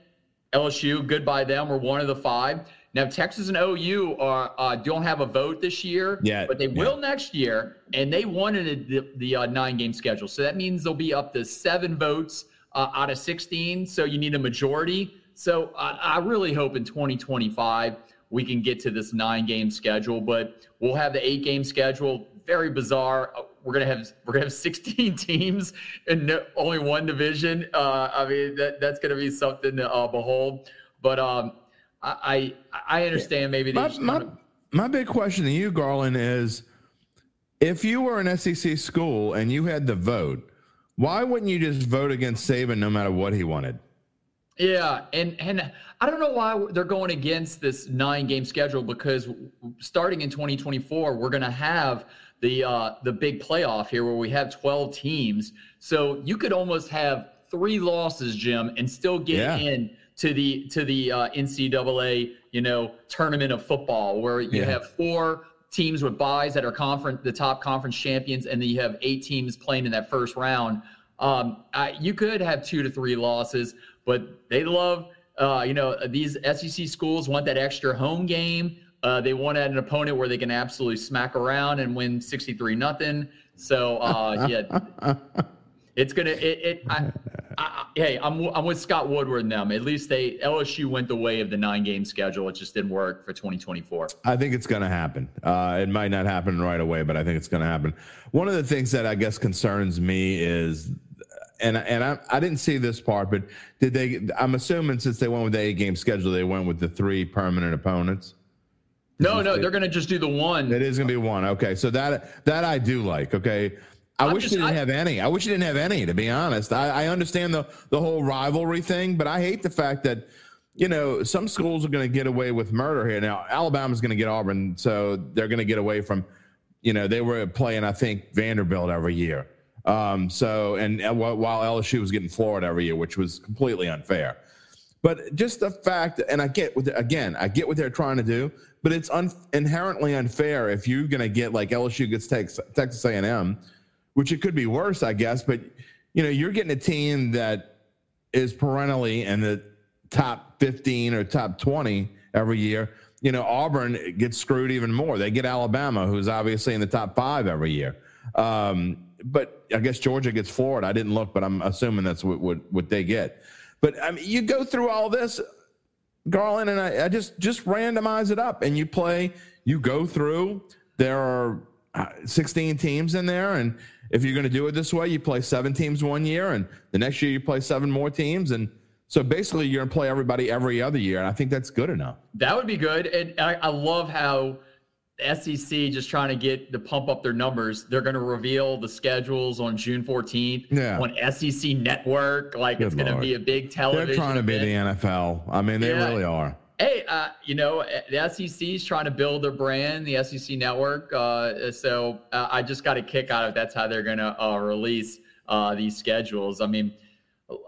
LSU, goodbye them, were one of the five. Now Texas and OU are uh, don't have a vote this year, Yeah, but they yeah. will next year, and they wanted the, the uh, nine game schedule. So that means they'll be up to seven votes uh, out of 16. So you need a majority. So I, I really hope in 2025 we can get to this nine game schedule, but we'll have the eight game schedule. Very bizarre. Uh, We're gonna have we're gonna have 16 teams in no, only one division. Uh, I mean that that's gonna be something to uh, behold. But um, I I, I understand maybe My, my, my big question to you, Garland, is if you were an SEC school and you had the vote, why wouldn't you just vote against Saban no matter what he wanted? Yeah, and and I don't know why they're going against this nine game schedule because starting in 2024 we're going to have the uh, the big playoff here where we have 12 teams. So you could almost have three losses, Jim, and still get Yeah. in to the to the uh, NCAA you know tournament of football where you Yeah. have four teams with buys that are conference the top conference champions, and then you have eight teams playing in that first round. Um, I, you could have two to three losses, but they love, uh, you know, these SEC schools want that extra home game. Uh, they want an opponent where they can absolutely smack around and win 63 nothing. So, uh, yeah, it's going to, it, it I, I, hey, I'm, I'm with Scott Woodward and them. At least they, LSU went the way of the nine game schedule. It just didn't work for 2024. I think it's going to happen. Uh, it might not happen right away, but I think it's going to happen. One of the things that I guess concerns me is, and and I, I didn't see this part, but did they? I'm assuming since they went with the eight game schedule, they went with the three permanent opponents. No, no, they're going to just do the one. It is going to be one. Okay, so that that I do like. Okay, I I'm wish just- you didn't I- have any. I wish you didn't have any. To be honest, I, I understand the the whole rivalry thing, but I hate the fact that you know some schools are going to get away with murder here. Now Alabama's going to get Auburn, so they're going to get away from. You know they were playing, I think Vanderbilt every year. Um, so and uh, while LSU was getting Florida every year, which was completely unfair. But just the fact, and I get what again, I get what they're trying to do, but it's un, inherently unfair if you're going to get like LSU gets Texas, Texas A&M, which it could be worse, I guess. But you know, you're getting a team that is perennially in the top 15 or top 20 every year. You know, Auburn gets screwed even more. They get Alabama, who's obviously in the top five every year. Um, but I guess Georgia gets Florida. I didn't look, but I'm assuming that's what what, what they get. But I mean, you go through all this, Garland, and I, I just just randomize it up, and you play. You go through. There are uh, 16 teams in there, and if you're going to do it this way, you play seven teams one year, and the next year you play seven more teams, and so basically you're going to play everybody every other year, and I think that's good enough. That would be good. And I, I love how the SEC just trying to get to pump up their numbers. They're going to reveal the schedules on June 14th Yeah. on SEC Network. Like it's going to be a big television. They're trying to be the. NFL. I mean, they Yeah. really are. Hey, uh, you know, the SEC is trying to build their brand, the SEC network. Uh, so uh, I just got a kick out of that's how they're going to uh, release uh, these schedules. I mean,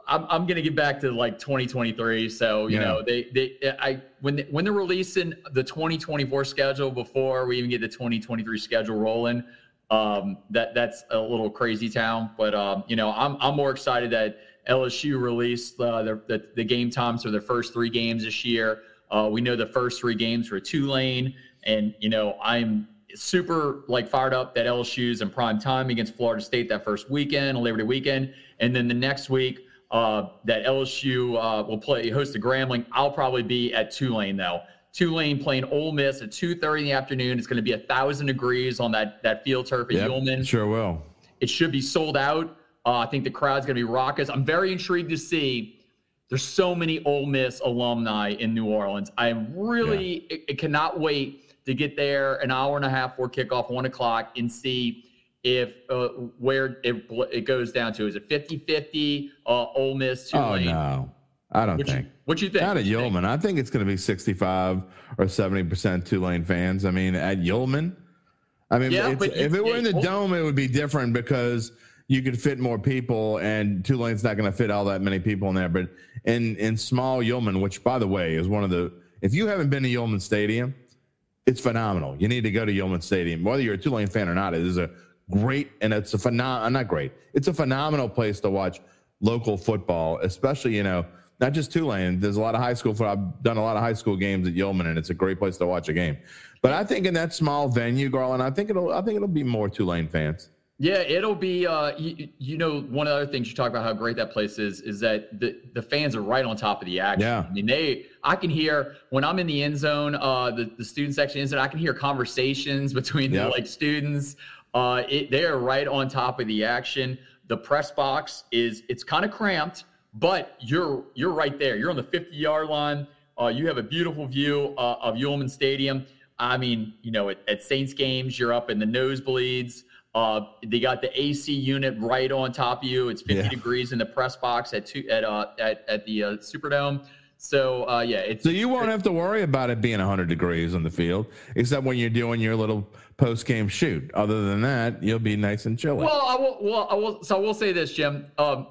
I'm, I'm going to get back to like 2023. So, you Yeah. know, they, they, I, when, they, when they're releasing the 2024 schedule before we even get the 2023 schedule rolling, um, that that's a little crazy town. But, um, you know, I'm, I'm more excited that LSU released uh, the, the, the game times for their first three games this year. Uh, we know the first three games were Tulane, and you know I'm super like fired up that LSU's in prime time against Florida State that first weekend, Labor Day weekend, and then the next week uh, that LSU uh, will play host the Grambling. I'll probably be at Tulane though. Tulane playing Ole Miss at 2:30 in the afternoon. It's going to be a thousand degrees on that that field turf at Yep, Yulman. sure will. It should be sold out. Uh, I think the crowd's going to be raucous. I'm very intrigued to see. There's so many Ole Miss alumni in New Orleans. I am really I, I cannot wait to get there an hour and a half before kickoff, one o'clock, and see if uh, where it, it goes down to. Is it 50-50 uh, Ole Miss Oh no, I don't What you, think. what you think? Not at you? Yulman. I think it's going to be 65 or 70 percent Tulane fans. I mean, at Yulman, I mean, Yeah, it's- if it were in the oh. dome, it would be different because you could fit more people, and Tulane's not going to fit all that many people in there. But in in small Yulman, which by the way is one of the If you haven't been to Yulman Stadium, it's phenomenal. You need to go to Yulman Stadium, whether you're a Tulane fan or not. It is a great and it's a phenom. Not great. It's a phenomenal place to watch local football, especially you know not just Tulane. There's a lot of high school. football. I've done a lot of high school games at Yulman, and it's a great place to watch a game. But I think in that small venue, Garland, I think it'll I think it'll be more Tulane fans. Yeah, it'll be. Uh, you, you, know, one of the other things you talk about how great that place is is that the the fans are right on top of the action. Yeah, I mean they. I can hear when I'm in the end zone, uh, the the student section end zone. I can hear conversations between yep. the like students. Uh, it, they are right on top of the action. The press box is it's kind of cramped, but you're you're right there. You're on the 50 yard line. Uh, you have a beautiful view uh, of Yulman Stadium. I mean, you know, at, at Saints games, you're up in the nosebleeds. Uh, they got the AC unit right on top of you. It's 50 yeah. degrees in the press box at two, at uh, at, at the uh, Superdome. So uh, yeah, it's so you won't have to worry about it being 100 degrees on the field, except when you're doing your little post game shoot. Other than that, you'll be nice and chilly. Well, I will. Well, I will. So I will say this, Jim. Um,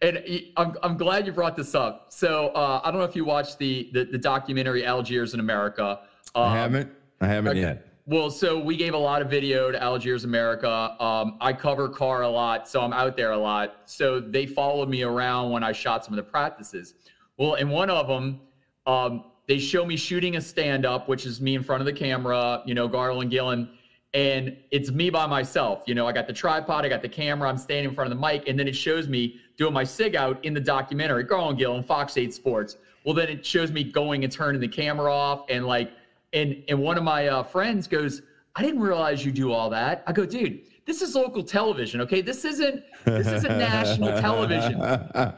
and I'm, I'm glad you brought this up. So uh, I don't know if you watched the the, the documentary Algiers in America. Um, I haven't. I haven't okay. yet. Well, so we gave a lot of video to Algiers America. Um, I cover Karr a lot, so I'm out there a lot. So they followed me around when I shot some of the practices. Well, in one of them, um, they show me shooting a stand up, which is me in front of the camera, you know, Garland Gillen, and it's me by myself. You know, I got the tripod, I got the camera, I'm standing in front of the mic, and then it shows me doing my sig out in the documentary, Garland Gillen, Fox 8 Sports. Well, then it shows me going and turning the camera off and like and and one of my uh, friends goes, I didn't realize you do all that. I go, dude, this is local television, okay? This isn't this isn't national television.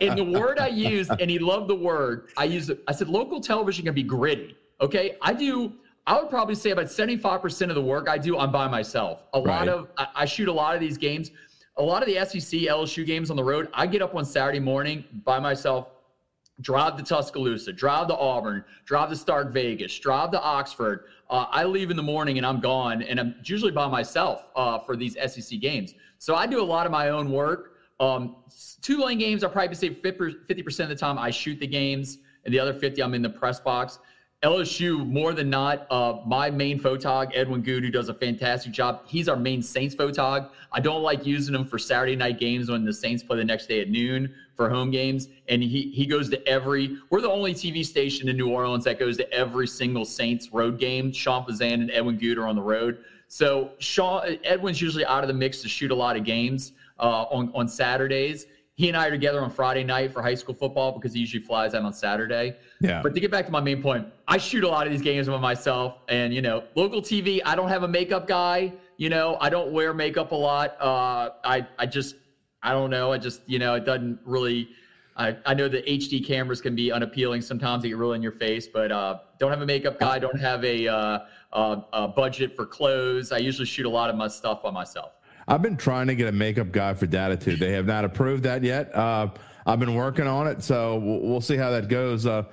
And the word I used, and he loved the word. I used. I said local television can be gritty. Okay, I do. I would probably say about seventy five percent of the work I do, I'm by myself. A right. lot of I, I shoot a lot of these games. A lot of the SEC LSU games on the road, I get up on Saturday morning by myself drive to Tuscaloosa, drive to Auburn, drive to Stark Vegas, drive to Oxford. Uh, I leave in the morning and I'm gone, and I'm usually by myself uh, for these SEC games. So I do a lot of my own work. Um, lane games, I probably say 50% of the time I shoot the games, and the other 50 I'm in the press box. LSU, more than not, uh, my main photog, Edwin who does a fantastic job. He's our main Saints photog. I don't like using him for Saturday night games when the Saints play the next day at noon for home games. And he he goes to every. We're the only TV station in New Orleans that goes to every single Saints road game. Sean Fazende and Edwin Good are on the road. So Sean Edwin's usually out of the mix to shoot a lot of games uh, on on Saturdays he and I are together on Friday night for high school football because he usually flies out on Saturday. Yeah. But to get back to my main point, I shoot a lot of these games by myself, and you know, local TV. I don't have a makeup guy. You know, I don't wear makeup a lot. Uh, I I just I don't know. I just you know, it doesn't really. I, I know the HD cameras can be unappealing sometimes. They get really in your face, but uh, don't have a makeup guy. Don't have a, uh, a, a budget for clothes. I usually shoot a lot of my stuff by myself. I've been trying to get a makeup guy for Dattitude. They have not approved that yet. Uh, I've been working on it, so we'll, we'll see how that goes. Uh,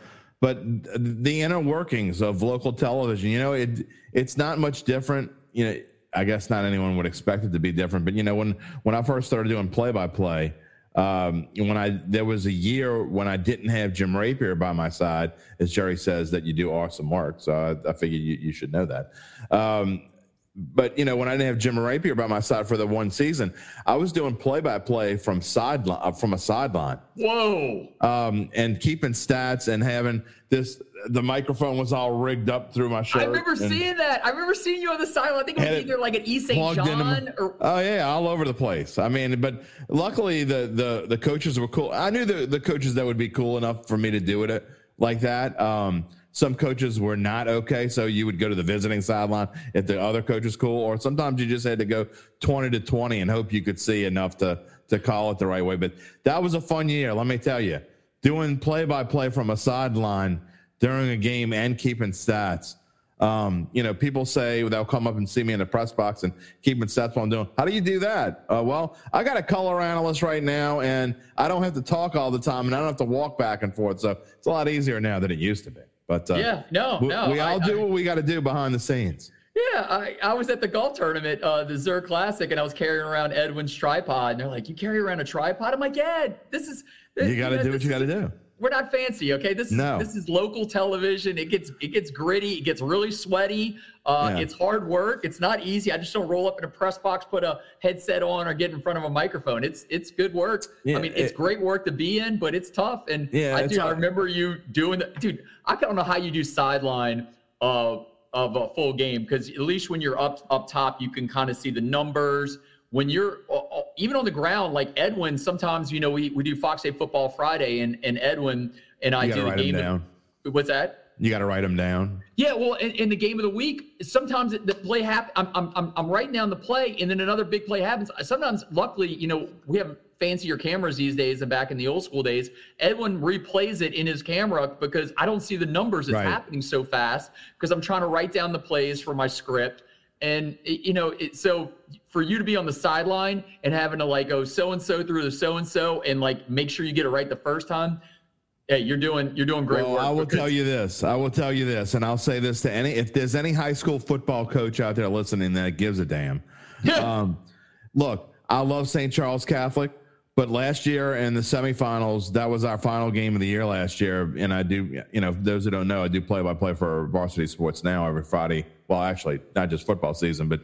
but the inner workings of local television, you know, it it's not much different. You know, I guess not anyone would expect it to be different. But you know, when when I first started doing play by play, when I there was a year when I didn't have Jim Rapier by my side, as Jerry says that you do awesome work. So I, I figured you, you should know that. Um, but you know, when I didn't have Jim Rapier by my side for the one season, I was doing play by play from sideline uh, from a sideline. Whoa! Um, and keeping stats and having this. The microphone was all rigged up through my shirt. I remember seeing that. I remember seeing you on the sideline. I think it was either like an East St. John or oh yeah, all over the place. I mean, but luckily the the the coaches were cool. I knew the the coaches that would be cool enough for me to do it like that. Um, some coaches were not okay, so you would go to the visiting sideline if the other coach was cool, or sometimes you just had to go 20 to 20 and hope you could see enough to to call it the right way. But that was a fun year, let me tell you. Doing play by play from a sideline during a game and keeping stats. Um, you know, people say they'll come up and see me in the press box and keeping stats while I'm doing. How do you do that? Uh, well, I got a color analyst right now, and I don't have to talk all the time, and I don't have to walk back and forth. So it's a lot easier now than it used to be. But uh, yeah, no, we, no, we all I, do what we got to do behind the scenes. Yeah, I, I was at the golf tournament, uh, the Zurich Classic, and I was carrying around Edwin's tripod. And they're like, "You carry around a tripod?" I'm like, "Yeah, this is." This, you got to do what you got to do. We're not fancy, okay? This is No. this is local television. It gets it gets gritty. It gets really sweaty. Uh, Yeah. It's hard work. It's not easy. I just don't roll up in a press box, put a headset on, or get in front of a microphone. It's it's good work. Yeah, I mean, it's it- great work to be in, but it's tough. And Yeah, I, dude, I remember you doing the dude. I don't know how you do sideline of of a full game because at least when you're up up top, you can kind of see the numbers. When you're uh, uh, even on the ground, like Edwin, sometimes you know we, we do Fox 8 Football Friday, and and Edwin and I do the game. down. Of, what's that? You got to write them down. Yeah, well, in, in the game of the week, sometimes the play happens. I'm, I'm I'm I'm writing down the play, and then another big play happens. Sometimes, luckily, you know, we have fancier cameras these days than back in the old school days. Edwin replays it in his camera because I don't see the numbers. It's Right. happening so fast because I'm trying to write down the plays for my script. And you know, it, so for you to be on the sideline and having to like go so and so through the so and so and like make sure you get it right the first time, hey, you're doing you're doing great Well, work. I will because- tell you this. I will tell you this, and I'll say this to any if there's any high school football coach out there listening that gives a damn. um, look, I love St. Charles Catholic, but last year in the semifinals, that was our final game of the year last year. And I do, you know, those who don't know, I do play by play for Varsity Sports now every Friday. Well, actually, not just football season, but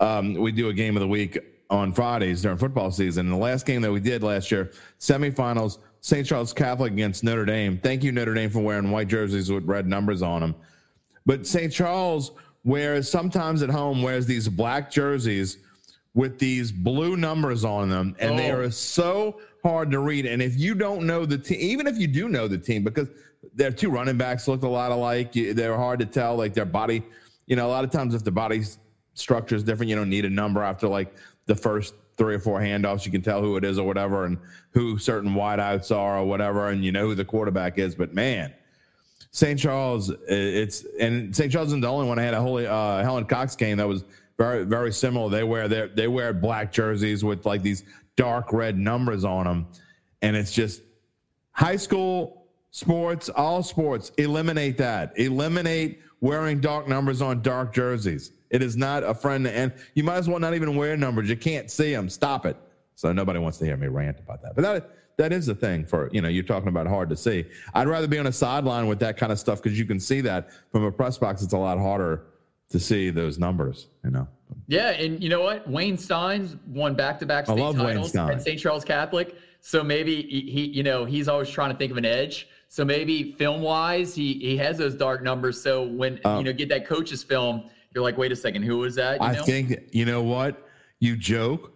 um, we do a game of the week on Fridays during football season. And the last game that we did last year, semifinals, St. Charles Catholic against Notre Dame. Thank you, Notre Dame, for wearing white jerseys with red numbers on them. But St. Charles wears sometimes at home wears these black jerseys with these blue numbers on them, and they Oh. are so hard to read. And if you don't know the team, even if you do know the team, because their two running backs look a lot alike, they're hard to tell. Like their body, you know, a lot of times if the body structure is different, you don't need a number after like the first three or four handoffs. You can tell who it is or whatever, and who certain wideouts are or whatever, and you know who the quarterback is. But man, St. Charles, it's and St. Charles isn't the only one. I had a holy uh, Helen Cox game that was very very similar. They wear their they wear black jerseys with like these dark red numbers on them, and it's just high school sports, all sports. Eliminate that. Eliminate wearing dark numbers on dark jerseys. It is not a friend, and you might as well not even wear numbers. You can't see them. Stop it. So nobody wants to hear me rant about that. But that that is the thing for you know you're talking about hard to see. I'd rather be on a sideline with that kind of stuff because you can see that from a press box. It's a lot harder to see those numbers. You know. Yeah, and you know what? Wayne Stein's won back-to-back state titles at St. Charles Catholic. So maybe he, he, you know, he's always trying to think of an edge. So maybe film-wise, he he has those dark numbers. So when Um, you know get that coach's film, you're like, wait a second, who was that? You I know? think you know what you joke,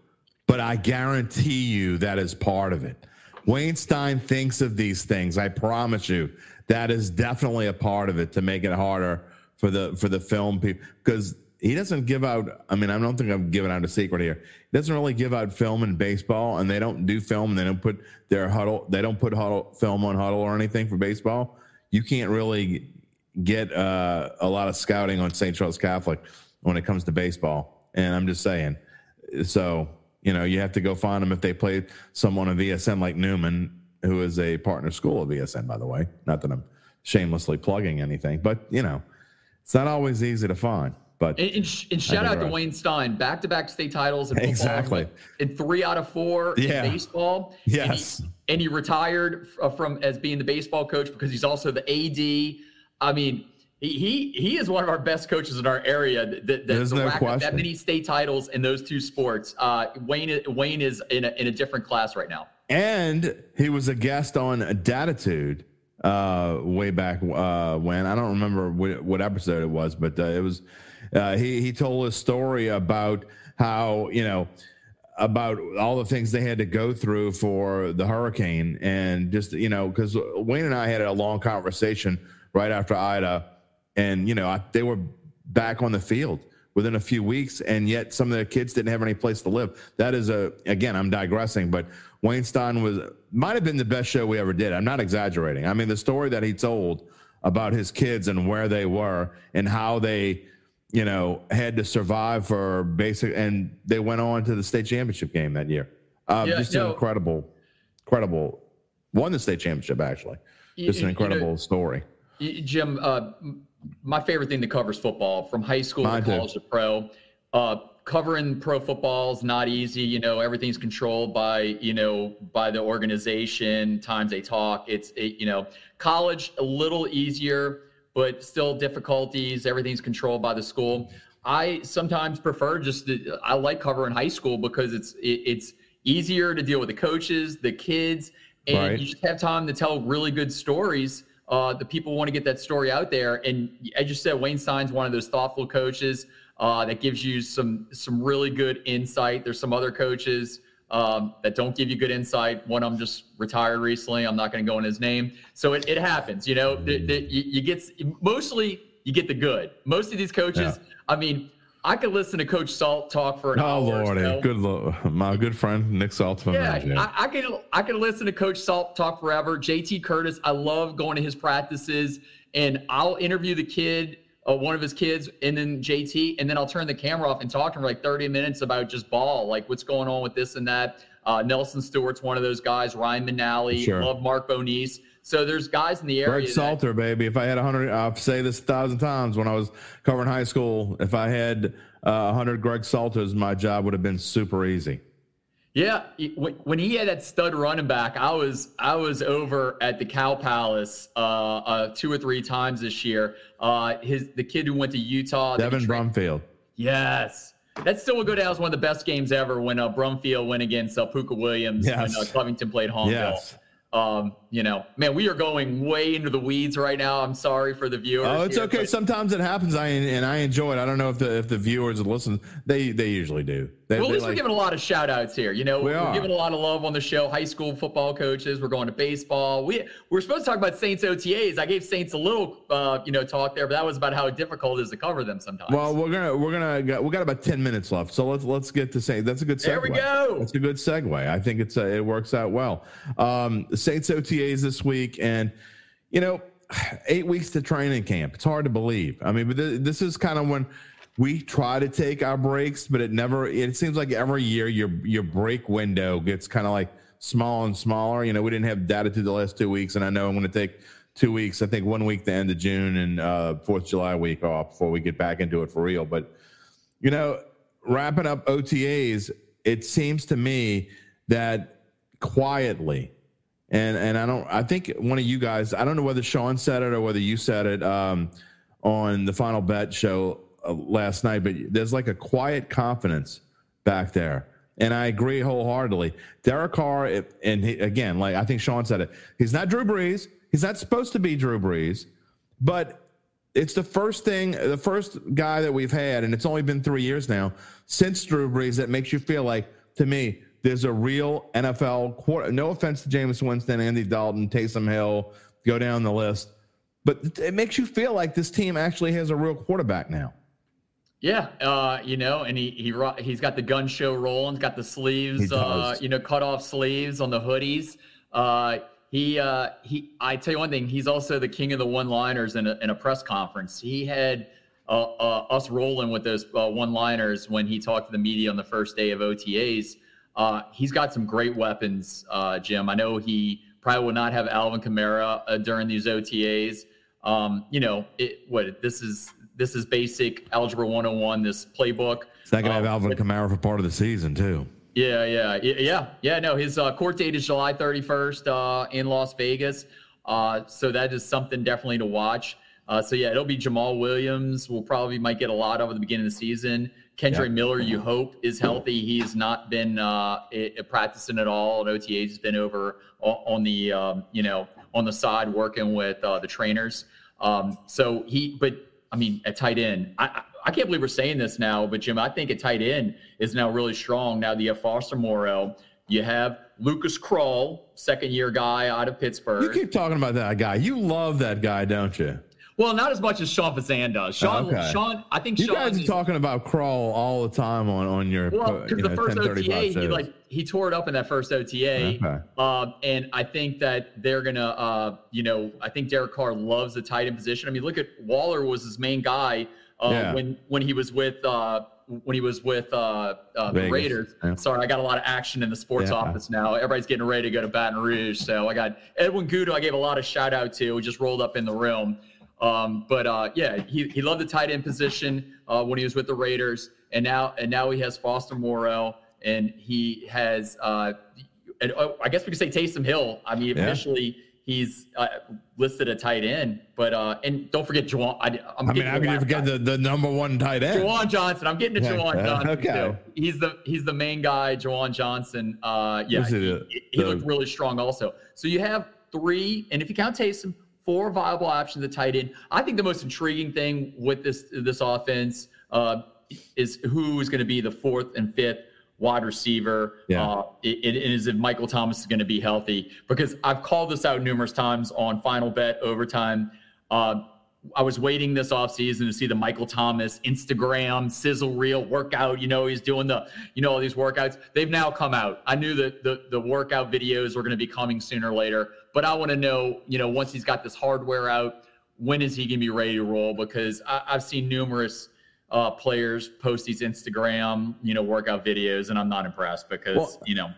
but I guarantee you that is part of it. Wayne Stein thinks of these things. I promise you, that is definitely a part of it to make it harder for the for the film people because he doesn't give out. I mean, I don't think I'm giving out a secret here. He doesn't really give out film in baseball, and they don't do film. And they don't put their Hudl. They don't put Hudl film on Hudl or anything for baseball. You can't really get uh, a lot of scouting on St. Charles Catholic when it comes to baseball. And I'm just saying, so you know, you have to go find them if they play someone of VSN like Newman, who is a partner school of VSN, by the way. Not that I'm shamelessly plugging anything, but you know, it's not always easy to find. But And, and, and shout out to. Wayne Stein, back-to-back state titles in football, Exactly. and three out of four Yeah. in baseball. And he- Yes. and he, retired uh, from as being the baseball coach because he's also the AD. I mean, he he, is one of our best coaches in our area. That, that, There's to no up that many state titles in those two sports. Uh, Wayne Wayne is in a, in a different class right now. and he was a guest on Dattitude uh, way back uh, when I don't remember what, what episode it was, but uh, it was uh, he he told a story about how you know about all the things they had to go through for the hurricane. And just you know because Wayne and I had a long conversation right after Ida. And you know I, they were back on the field within a few weeks and yet some of the kids didn't have any place to live. That is a again i'm digressing but wayne stein was might have been the best show we ever did. I'm not exaggerating. I mean the story that he told about his kids and where they were and how they you know had to survive for basic and they went on to the state championship game that year uh, Yeah, just no. an incredible incredible won the state championship actually You- just an you know, incredible story Jim, uh, my favorite thing that covers football from high school Mine to too. college to pro. Uh, covering pro football is not easy. You know, everything's controlled by you know by the organization. Times they talk. It's it, you know, college a little easier, but still difficulties. Everything's controlled by the school. I sometimes prefer just the, I like covering high school because it's it, it's easier to deal with the coaches, the kids, and Right. you just have time to tell really good stories. Uh, the people want to get that story out there, and as you said, Wayne Stein's one of those thoughtful coaches uh, that gives you some some really good insight. There's some other coaches um, that don't give you good insight. One of them just retired recently. I'm not going to go in his name. So it, it happens, you know. The, the, you, you get mostly you get the good. Most of these coaches, I mean, I could listen to Coach Salt talk for an Oh hour. or lordy, so. good my good friend Nick Saltzman. Yeah, I, I could I could listen to Coach Salt talk forever. JT Curtis, I love going to his practices, and I'll interview the kid, uh, one of his kids, and then JT, and then I'll turn the camera off and talk to him for like 30 minutes about just ball, like what's going on with this and that. Uh, Nelson Stewart's one of those guys. Ryan Manale, Sure. love Mark Bonise. So there's guys in the area. Greg that- Salter, baby. If I had a hundred, I'll say this a thousand times when I was covering high school. If I had uh, a hundred Greg Salters, my job would have been super easy. Yeah, when he had that stud running back, I was I was over at the Cow Palace uh, uh, two or three times this year. Uh, his the kid who went to Utah, Devin Brumfield. Yes, that still will go down as one of the best games ever when uh, Brumfield went against uh, Puka Williams Yes. when uh, Covington played home. Yes. Um, you know, man, we are going way into the weeds right now. I'm sorry for the viewers. Oh, it's here, okay. Sometimes it happens, I and I enjoy it. I don't know if the if the viewers listen. They they usually do. They, Well, at least we're giving a lot of shout outs here. You know, We are giving a lot of love on the show. High school football coaches. We're going to baseball. We we're supposed to talk about Saints OTAs. I gave Saints a little, uh, you know, talk there, but that was about how difficult it is to cover them sometimes. Well, we're gonna we're gonna we got about ten minutes left, so let's let's get to say that's a good segue. There we go. That's a good segue. I think it's uh, it works out well. Um, Saints OTAs this week, and you know, eight weeks to training camp. It's hard to believe. I mean, but th- this is kind of when we try to take our breaks, but it never. It seems like every year your your break window gets kind of like small and smaller. You know, we didn't have Dattitude the last two weeks, and I know I'm going to take two weeks. I think one week the end of June and uh, Fourth July week off before we get back into it for real. But you know, wrapping up OTAs, it seems to me that quietly, and and I don't, I think one of you guys, I don't know whether Sean said it or whether you said it um, on the Final Bet show last night, but there's like a quiet confidence back there. And I agree wholeheartedly. Derek Carr, and he, again, like I think Sean said it, he's not Drew Brees. He's not supposed to be Drew Brees, but it's the first thing, the first guy that we've had, and it's only been three years now since Drew Brees that makes you feel like, to me, there's a real NFL quarter. No offense to Jameis Winston, Andy Dalton, Taysom Hill, go down the list, but it makes you feel like this team actually has a real quarterback now. Yeah, uh, you know, and he he he's got the gun show rolling. He's got the sleeves, uh, you know, cut off sleeves on the hoodies. Uh, he uh, he. I tell you one thing. He's also the king of the one-liners in a, in a press conference. He had uh, uh, us rolling with those uh, one-liners when he talked to the media on the first day of OTAs. Uh, he's got some great weapons, uh, Jim. I know he probably will not have Alvin Kamara uh, during these OTAs. Um, you know, it, what this is this is basic algebra 101. This playbook. It's not going to have Um, Alvin Kamara for part of the season, too. Yeah, yeah, yeah, yeah. No, his uh, court date is July 31st uh, in Las Vegas. Uh, so that is something definitely to watch. Uh, so yeah, it'll be Jamaal Williams. We'll probably might get a lot of at the beginning of the season. Kendre Yeah. Miller, you hope, is healthy. He's not been uh, i- i- practicing at all And OTAs. He's been over on the um, you know on the side working with uh, the trainers. Um, so he, but I mean, at tight end, I, I can't believe we're saying this now, but Jim, I think at tight end is now really strong. Now that you have Foster Moreau, you have Lucas Krull, second year guy out of Pittsburgh. You keep talking about that guy. You love that guy, don't you? Well, not as much as Sean Fazende does. Sean, Okay. Sean, I think You Sean. guys are is- talking about Krull all the time on, on your Well, uh, because you the know, first 1035 OTA, he like he tore it up in that first OTA, Okay. um, and I think that they're gonna, uh, you know, I think Derek Carr loves the tight end position. I mean, look at Waller was his main guy uh, Yeah. when when he was with uh, when he was with uh, uh, the Raiders. yeah. Sorry, I got a lot of action in the sports Yeah. office now. Everybody's getting ready to go to Baton Rouge, so I got Edwin Gudo. I gave a lot of shout out to. who just rolled up in the room. Um, but uh, yeah, he, he loved the tight end position uh, when he was with the Raiders, and now and now he has Foster Moreau, and he has uh, and, uh, I guess we could say Taysom Hill. I mean, Yeah. officially he's uh, listed a tight end, but uh, and don't forget Juwan. I, I'm I mean, the can you forget the, the number one tight end? Juwan Johnson. I'm getting to Yeah, okay. Johnson Okay. too. He's the he's the main guy, Juwan Johnson. Uh, yeah, he, the- he looked really strong also. So you have three, and if you count Taysom, four viable options at tight end. I think the most intriguing thing with this this offense uh, is who is going to be the fourth and fifth wide receiver. Yeah. Uh, it, it is if Michael Thomas is going to be healthy because I've called this out numerous times on Final Bet Overtime. Uh, I was waiting this offseason to see the Michael Thomas Instagram sizzle reel workout. You know, he's doing the, you know, all these workouts. They've now come out. I knew that the, the workout videos were going to be coming sooner or later, but I want to know, you know, once he's got this hardware out, when is he going to be ready to roll? Because I, I've seen numerous uh, players post these Instagram, you know, workout videos, and I'm not impressed because, Well, you know,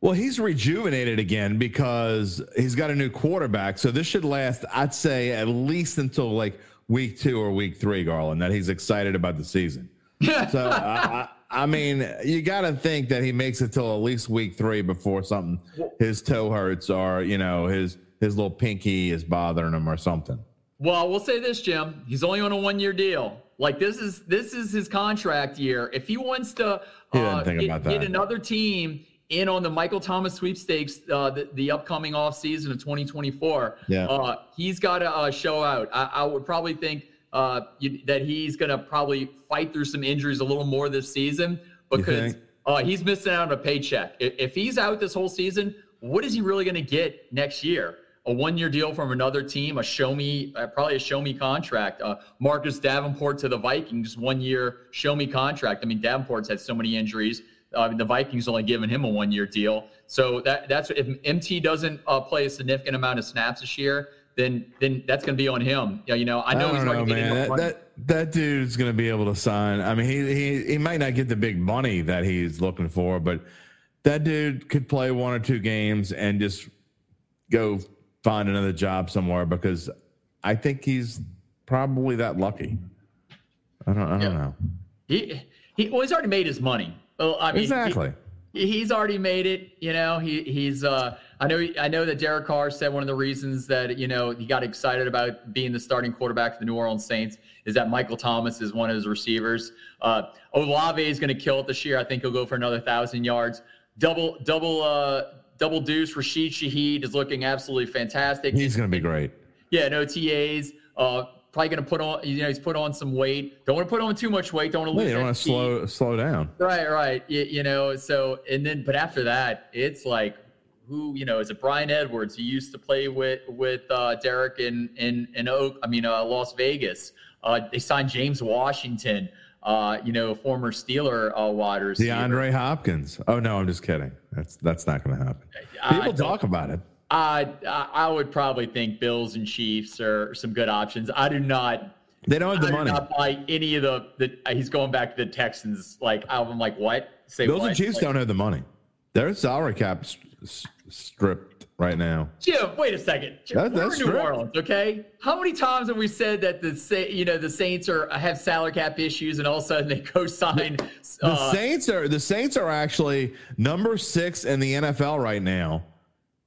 Well, he's rejuvenated again because he's got a new quarterback. So this should last, I'd say, at least until like week two or week three, Garland, that he's excited about the season. So, I, I, I mean, you got to think that he makes it till at least week three before something, his toe hurts or, you know, his, his little pinky is bothering him or something. Well, we'll say this, Jim. He's only on a one-year deal. Like this is this is his contract year. If he wants to uh, get, get another team in on the Michael Thomas sweepstakes, uh, the, the upcoming off season of 2024, Yeah. uh, he's got to uh, show out. I, I would probably think uh, you, that he's going to probably fight through some injuries a little more this season because uh, he's missing out on a paycheck. If, if he's out this whole season, what is he really going to get next year? A one-year deal from another team, a show me, uh, probably a show me contract. Uh, Marcus Davenport to the Vikings, one-year show me contract. I mean, Davenport's had so many injuries. Uh, the Vikings only giving him a one-year deal. So that that's if MT doesn't uh, play a significant amount of snaps this year, then then that's going to be on him. Yeah, you know, I know I he's not man. enough That, that that dude's gonna be able to sign. I mean, he he he might not get the big money that he's looking for, but that dude could play one or two games and just go find another job somewhere because I think he's probably that lucky. I don't. I don't Yeah. know. He he well, he's already made his money. Well, I mean, he- Exactly. he's already made it. You know, he he's. uh I know. I know that Derek Carr said one of the reasons that you know he got excited about being the starting quarterback for the New Orleans Saints is that Michael Thomas is one of his receivers. Uh, Olave is going to kill it this year. I think he'll go for another thousand yards. Double double uh double deuce. Rashid Shaheed is looking absolutely fantastic. He's gonna be great. Yeah, no TAs. Uh, probably going to put on. You know, he's put on some weight. Don't want to put on too much weight. Don't want to lose. you don't want to slow slow down. Right, right. You, you know, so and then but after that, it's like who you know is it Bryan Edwards? He used to play with with uh, Derek in in in Oak. I mean, uh, Las Vegas. Uh, they signed James Washington. Uh, you know, former Steeler uh, wide receiver. DeAndre Hopkins. Oh no, I'm just kidding. That's that's not gonna happen. People talk about it. I I I would probably think Bills and Chiefs are some good options. I do not. They don't have the do money. not buy any of the. the he's going back to the Texans. Like I'm like, what? Say Bills what? and Chiefs Like, don't have the money. Their salary cap stripped right now. Jim, wait a second. Jim, That- we're that's in New. Orleans, okay? How many times have we said that the Sa- you know the Saints are have salary cap issues, and all of a sudden they co-sign? The Uh, Saints are the Saints are actually number six in the NFL right now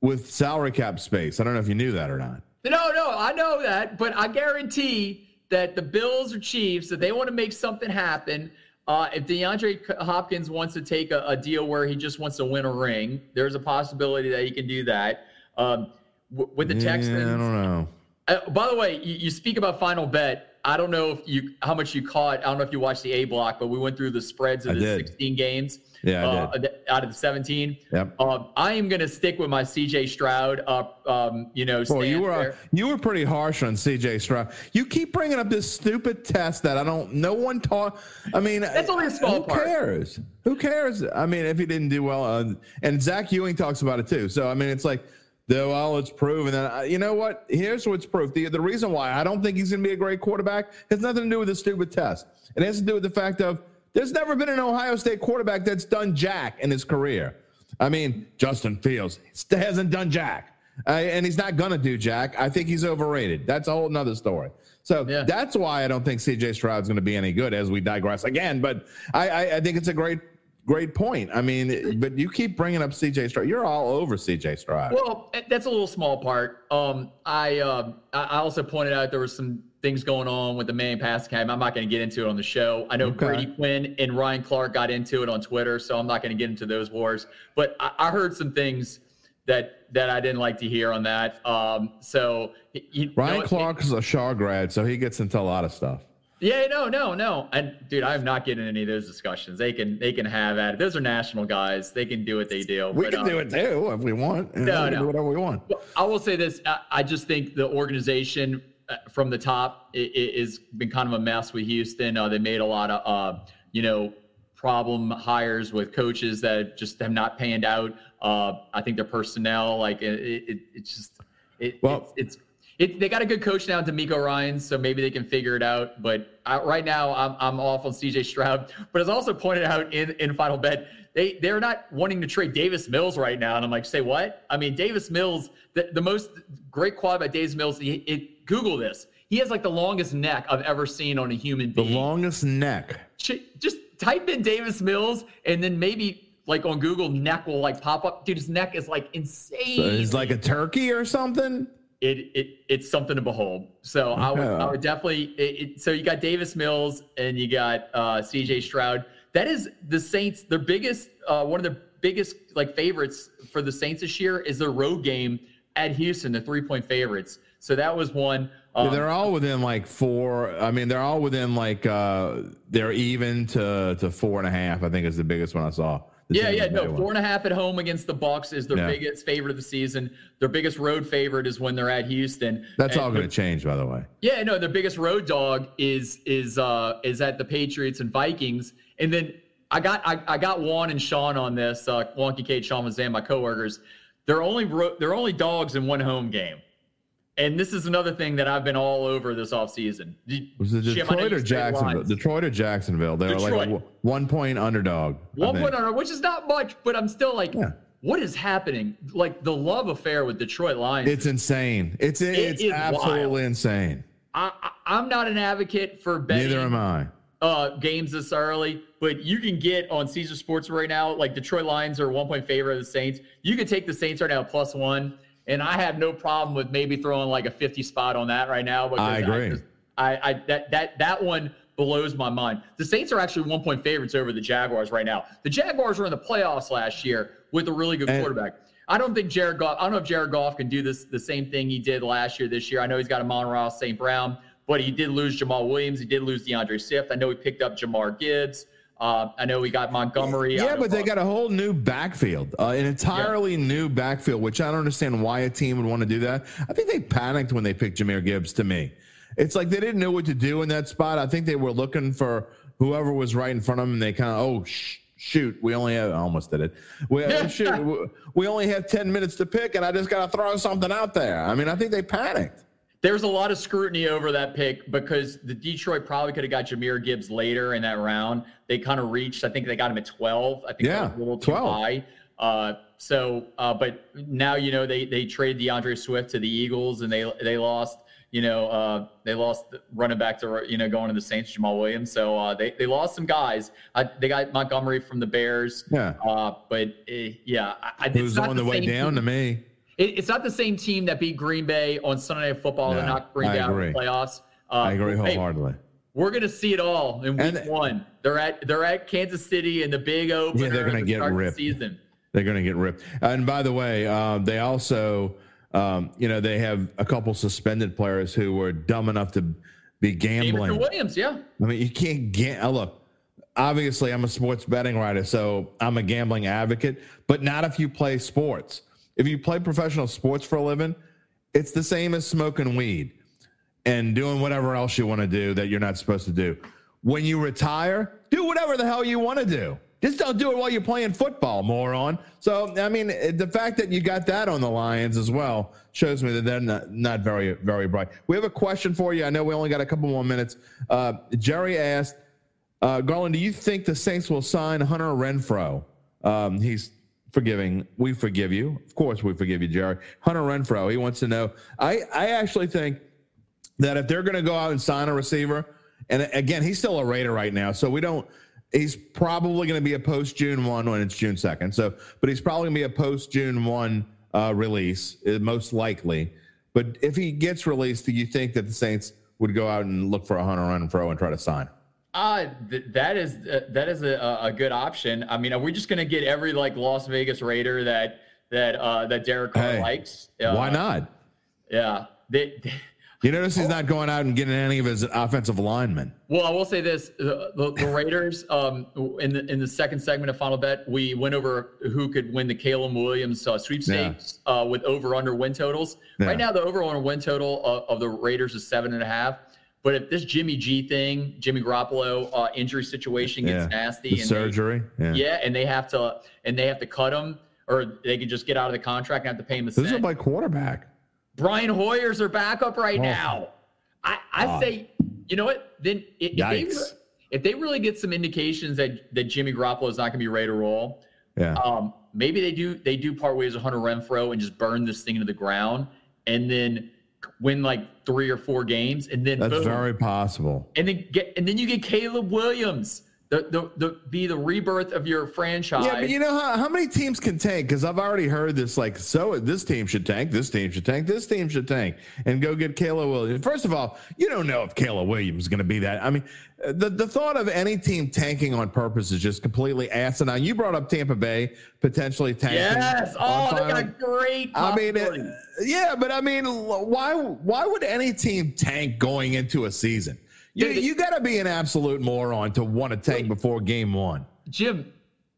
with salary cap space. I don't know if you knew that or not. no, no, I know that, but I guarantee that the Bills or Chiefs, if they want to make something happen, uh, if DeAndre Hopkins wants to take a, a deal where he just wants to win a ring, there's a possibility that he can do that. Um, w- with the Yeah, Texans, I don't know. Uh, by the way, you, you speak about final bet. I don't know if you how much you caught. I don't know if you watched the A block, but we went through the spreads of I the did. 16 games. Yeah, I uh, out of the 17. Yep. Um, I am going to stick with my CJ Stroud up. Um, you know, Well, you were uh, you were pretty harsh on C.J. Stroud. You keep bringing up this stupid test that I don't. No one taught. I mean, That's only a small who part. cares? Who cares? I mean, if he didn't do well, uh, and Zach Ewing talks about it too. So I mean, it's like, well, it's proven that uh, you know what? Here's what's proof. The the reason why I don't think he's going to be a great quarterback has nothing to do with the stupid test. It has to do with the fact of there's never been an Ohio State quarterback that's done jack in his career. I mean, Justin Fields hasn't done jack. Uh, and he's not gonna do jack. I think he's overrated. That's a whole nother story. So Yeah. that's why I don't think CJ Stroud's going to be any good as we digress again. But I, I, I think it's a great, great point. I mean, but you keep bringing up CJ Stroud. You're all over CJ Stroud. Well, that's a little small part. Um, I um, I also pointed out there was some things going on with the main pass cam. I'm not going to get into it on the show. I know Okay. Brady Quinn and Ryan Clark got into it on Twitter, so I'm not going to get into those wars. But I, I heard some things that that I didn't like to hear on that. Um, so you, Ryan know, Clark is a Shaw grad, so he gets into a lot of stuff. Yeah, no, no, no. And dude, I'm not getting any of those discussions. They can they can have at it. Those are national guys. They can do what they do. We But, can um, do it too if we want. No, we can no. do whatever we want. I will say this: I, I just think the organization uh, from the top is been kind of a mess with Houston. Uh, they made a lot of, uh, you know, problem hires with coaches that just have not panned out. Uh, I think their personnel, like it, it, it's just, it, Well- it's, it's it, they got a good coach now, DeMeco Ryan, so maybe they can figure it out. But I, right now, I'm, I'm off on CJ Stroud. But as also pointed out in, in Final Bet, they they're not wanting to trade Davis Mills right now. And I'm like, say what? I mean, Davis Mills, the, the most great quad about Davis Mills. He, it, Google this. He has like the longest neck I've ever seen on a human being. The longest neck. Just type in Davis Mills, and then maybe like on Google, neck will like pop up. Dude, his neck is like insane. So he's like a turkey or something. It, it it's something to behold. So I would I would definitely. It, it, so you got Davis Mills and you got uh, C.J. Stroud. That is the Saints. Their biggest uh, one of their biggest like favorites for the Saints this year is their road game at Houston. The three point favorites. So that was one. Yeah, Um, they're all within like four. I mean, they're all within like uh they're even to to four and a half. I think is the biggest one I saw. Yeah, yeah, no. Four and a half at home against the Bucks is their Yeah. biggest favorite of the season. Their biggest road favorite is when they're at Houston. That's And all going to change, by the way. Yeah, no, their biggest road dog is is uh is at the Patriots and Vikings. And then I got I, I got Juan and Sean on this. Uh Juan Kincaid, Sean was my coworkers. They're only ro- they're only dogs in one home game. And this is another thing that I've been all over this offseason. Was it Jim, I know Detroit or Jacksonville? lines. Detroit or Jacksonville? They were like w- one point underdog. One point on which is not much, but I'm still like, Yeah. what is happening? Like the love affair with Detroit Lions. It's insane. It's it's is absolutely wild. insane. I, I'm not an advocate for betting. Neither am I. uh, games this early, but you can get on Caesar Sports right now. Like Detroit Lions are one point favorite of the Saints. You can take the Saints right now plus one, and I have no problem with maybe throwing like a fifty spot on that right now. I agree. just- I, I that that that one blows my mind. The Saints are actually one point favorites over the Jaguars right now. The Jaguars were in the playoffs last year with a really good And- quarterback. I don't think Jared Goff. I don't know if Jared Goff can do this the same thing he did last year. This year, I know he's got Amon-Ra St. Brown, but he did lose Jamaal Williams. He did lose D'Andre Swift. I know he picked up Jahmyr Gibbs. Uh, I know we got Montgomery. Yeah, but they got a whole new backfield, uh, an entirely new backfield, which I don't understand why a team would want to do that. I think they panicked when they picked Jahmyr Gibbs. To me, it's like they didn't know what to do in that spot. I think they were looking for whoever was right in front of them, and they kind of oh sh- shoot, we only have I almost did it. We shoot, we- we only have ten minutes to pick, and I just got to throw something out there. I mean, I think they panicked. There's a lot of scrutiny over that pick because the Detroit probably could have got Jahmyr Gibbs later in that round. They kind of reached. I think they got him at 12. I think Yeah, was a little too 12. high. Uh, so, uh, but now you know they they traded D'Andre Swift to the Eagles and they they lost. You know, uh, they lost the running back to you know going to the Saints, Jamaal Williams. So uh, they they lost some guys. Uh, they got Montgomery from the Bears. Yeah. Uh, but uh, yeah, I, I- it's Who's on the way down team. to me? It, it's not the same team that beat Green Bay on Sunday Night Football No, knocked Green I Bay out of the playoffs. Uh, I agree hey, wholeheartedly. we're gonna see it all in week And- one. They're at they're at Kansas City in the big opener. they're gonna to get the ripped. Season. They're going to get ripped. And by the way, uh, they also, um, you know, they have a couple suspended players who were dumb enough to be gambling. Williams, yeah. I mean, you can't get. Uh, look, obviously, I'm a sports betting writer, so I'm a gambling advocate, but not if you play sports. If you play professional sports for a living, it's the same as smoking weed and doing whatever else you want to do that you're not supposed to do. When you retire, do whatever the hell you want to do. Just don't do it while you're playing football, moron. So, I mean, the fact that you got that on the Lions as well shows me that they're not, not very, very bright. We have a question for you. I know we only got a couple more minutes. Uh, Jerry asked, uh, Garland, do you think the Saints will sign Hunter Renfrow? Um, he's forgiving. We forgive you. Of course, we forgive you, Jerry. Hunter Renfrow. He wants to know. I I actually think that if they're going to go out and sign a receiver, and again, he's still a Raider right now, so we don't. He's probably going to be a post June one when it's June second. So, but he's probably going to be a post June one uh, release, uh, most likely. But if he gets released, do you think that the Saints would go out and look for a Hunter Renfrow and try to sign? Uh, th- that is uh, that is a, a good option. I mean, are we just gonna get every like Las Vegas Raider that that uh, that Derek Carr Hey, likes? Uh, Why not? Yeah. They, they- You notice he's not going out and getting any of his offensive linemen. well, I will say this: the, the, the Raiders, um, in the in the second segment of Final Bet, we went over who could win the Caleb Williams uh, sweepstakes uh, with over under win totals. Yeah. Right now, the over under win total of, of the Raiders is seven and a half. But if this Jimmy G thing, Jimmy Garoppolo uh, injury situation gets Yeah. nasty, The and they- surgery. yeah. Yeah, and they have to and they have to cut him, or they can just get out of the contract and have to pay him a This is cent. my quarterback. Brian Hoyer's their backup right Oh. now. I, I say, you know what? Then i- if they, if they really get some indications that that Jimmy Garoppolo is not going to be ready to roll, Yeah. um, maybe they do they do part ways with Hunter Renfrow and just burn this thing into the ground, and then win like three or four games, and then That's boom, very possible. and then get and then you get Caleb Williams, the the, the be the rebirth of your franchise. Yeah, but you know how, how many teams can tank? Because I've already heard this like, so this team should tank, this team should tank, this team should tank, and go get Caleb Williams. First of all, you don't know if Caleb Williams is going to be that. I mean, the, the thought of any team tanking on purpose is just completely asinine. You brought up Tampa Bay potentially tanking. yes, oh, they got great. I mean, it- yeah, but I mean, why why would any team tank going into a season? You, Yeah, they- you got to be an absolute moron to want to tank before game one. Jim,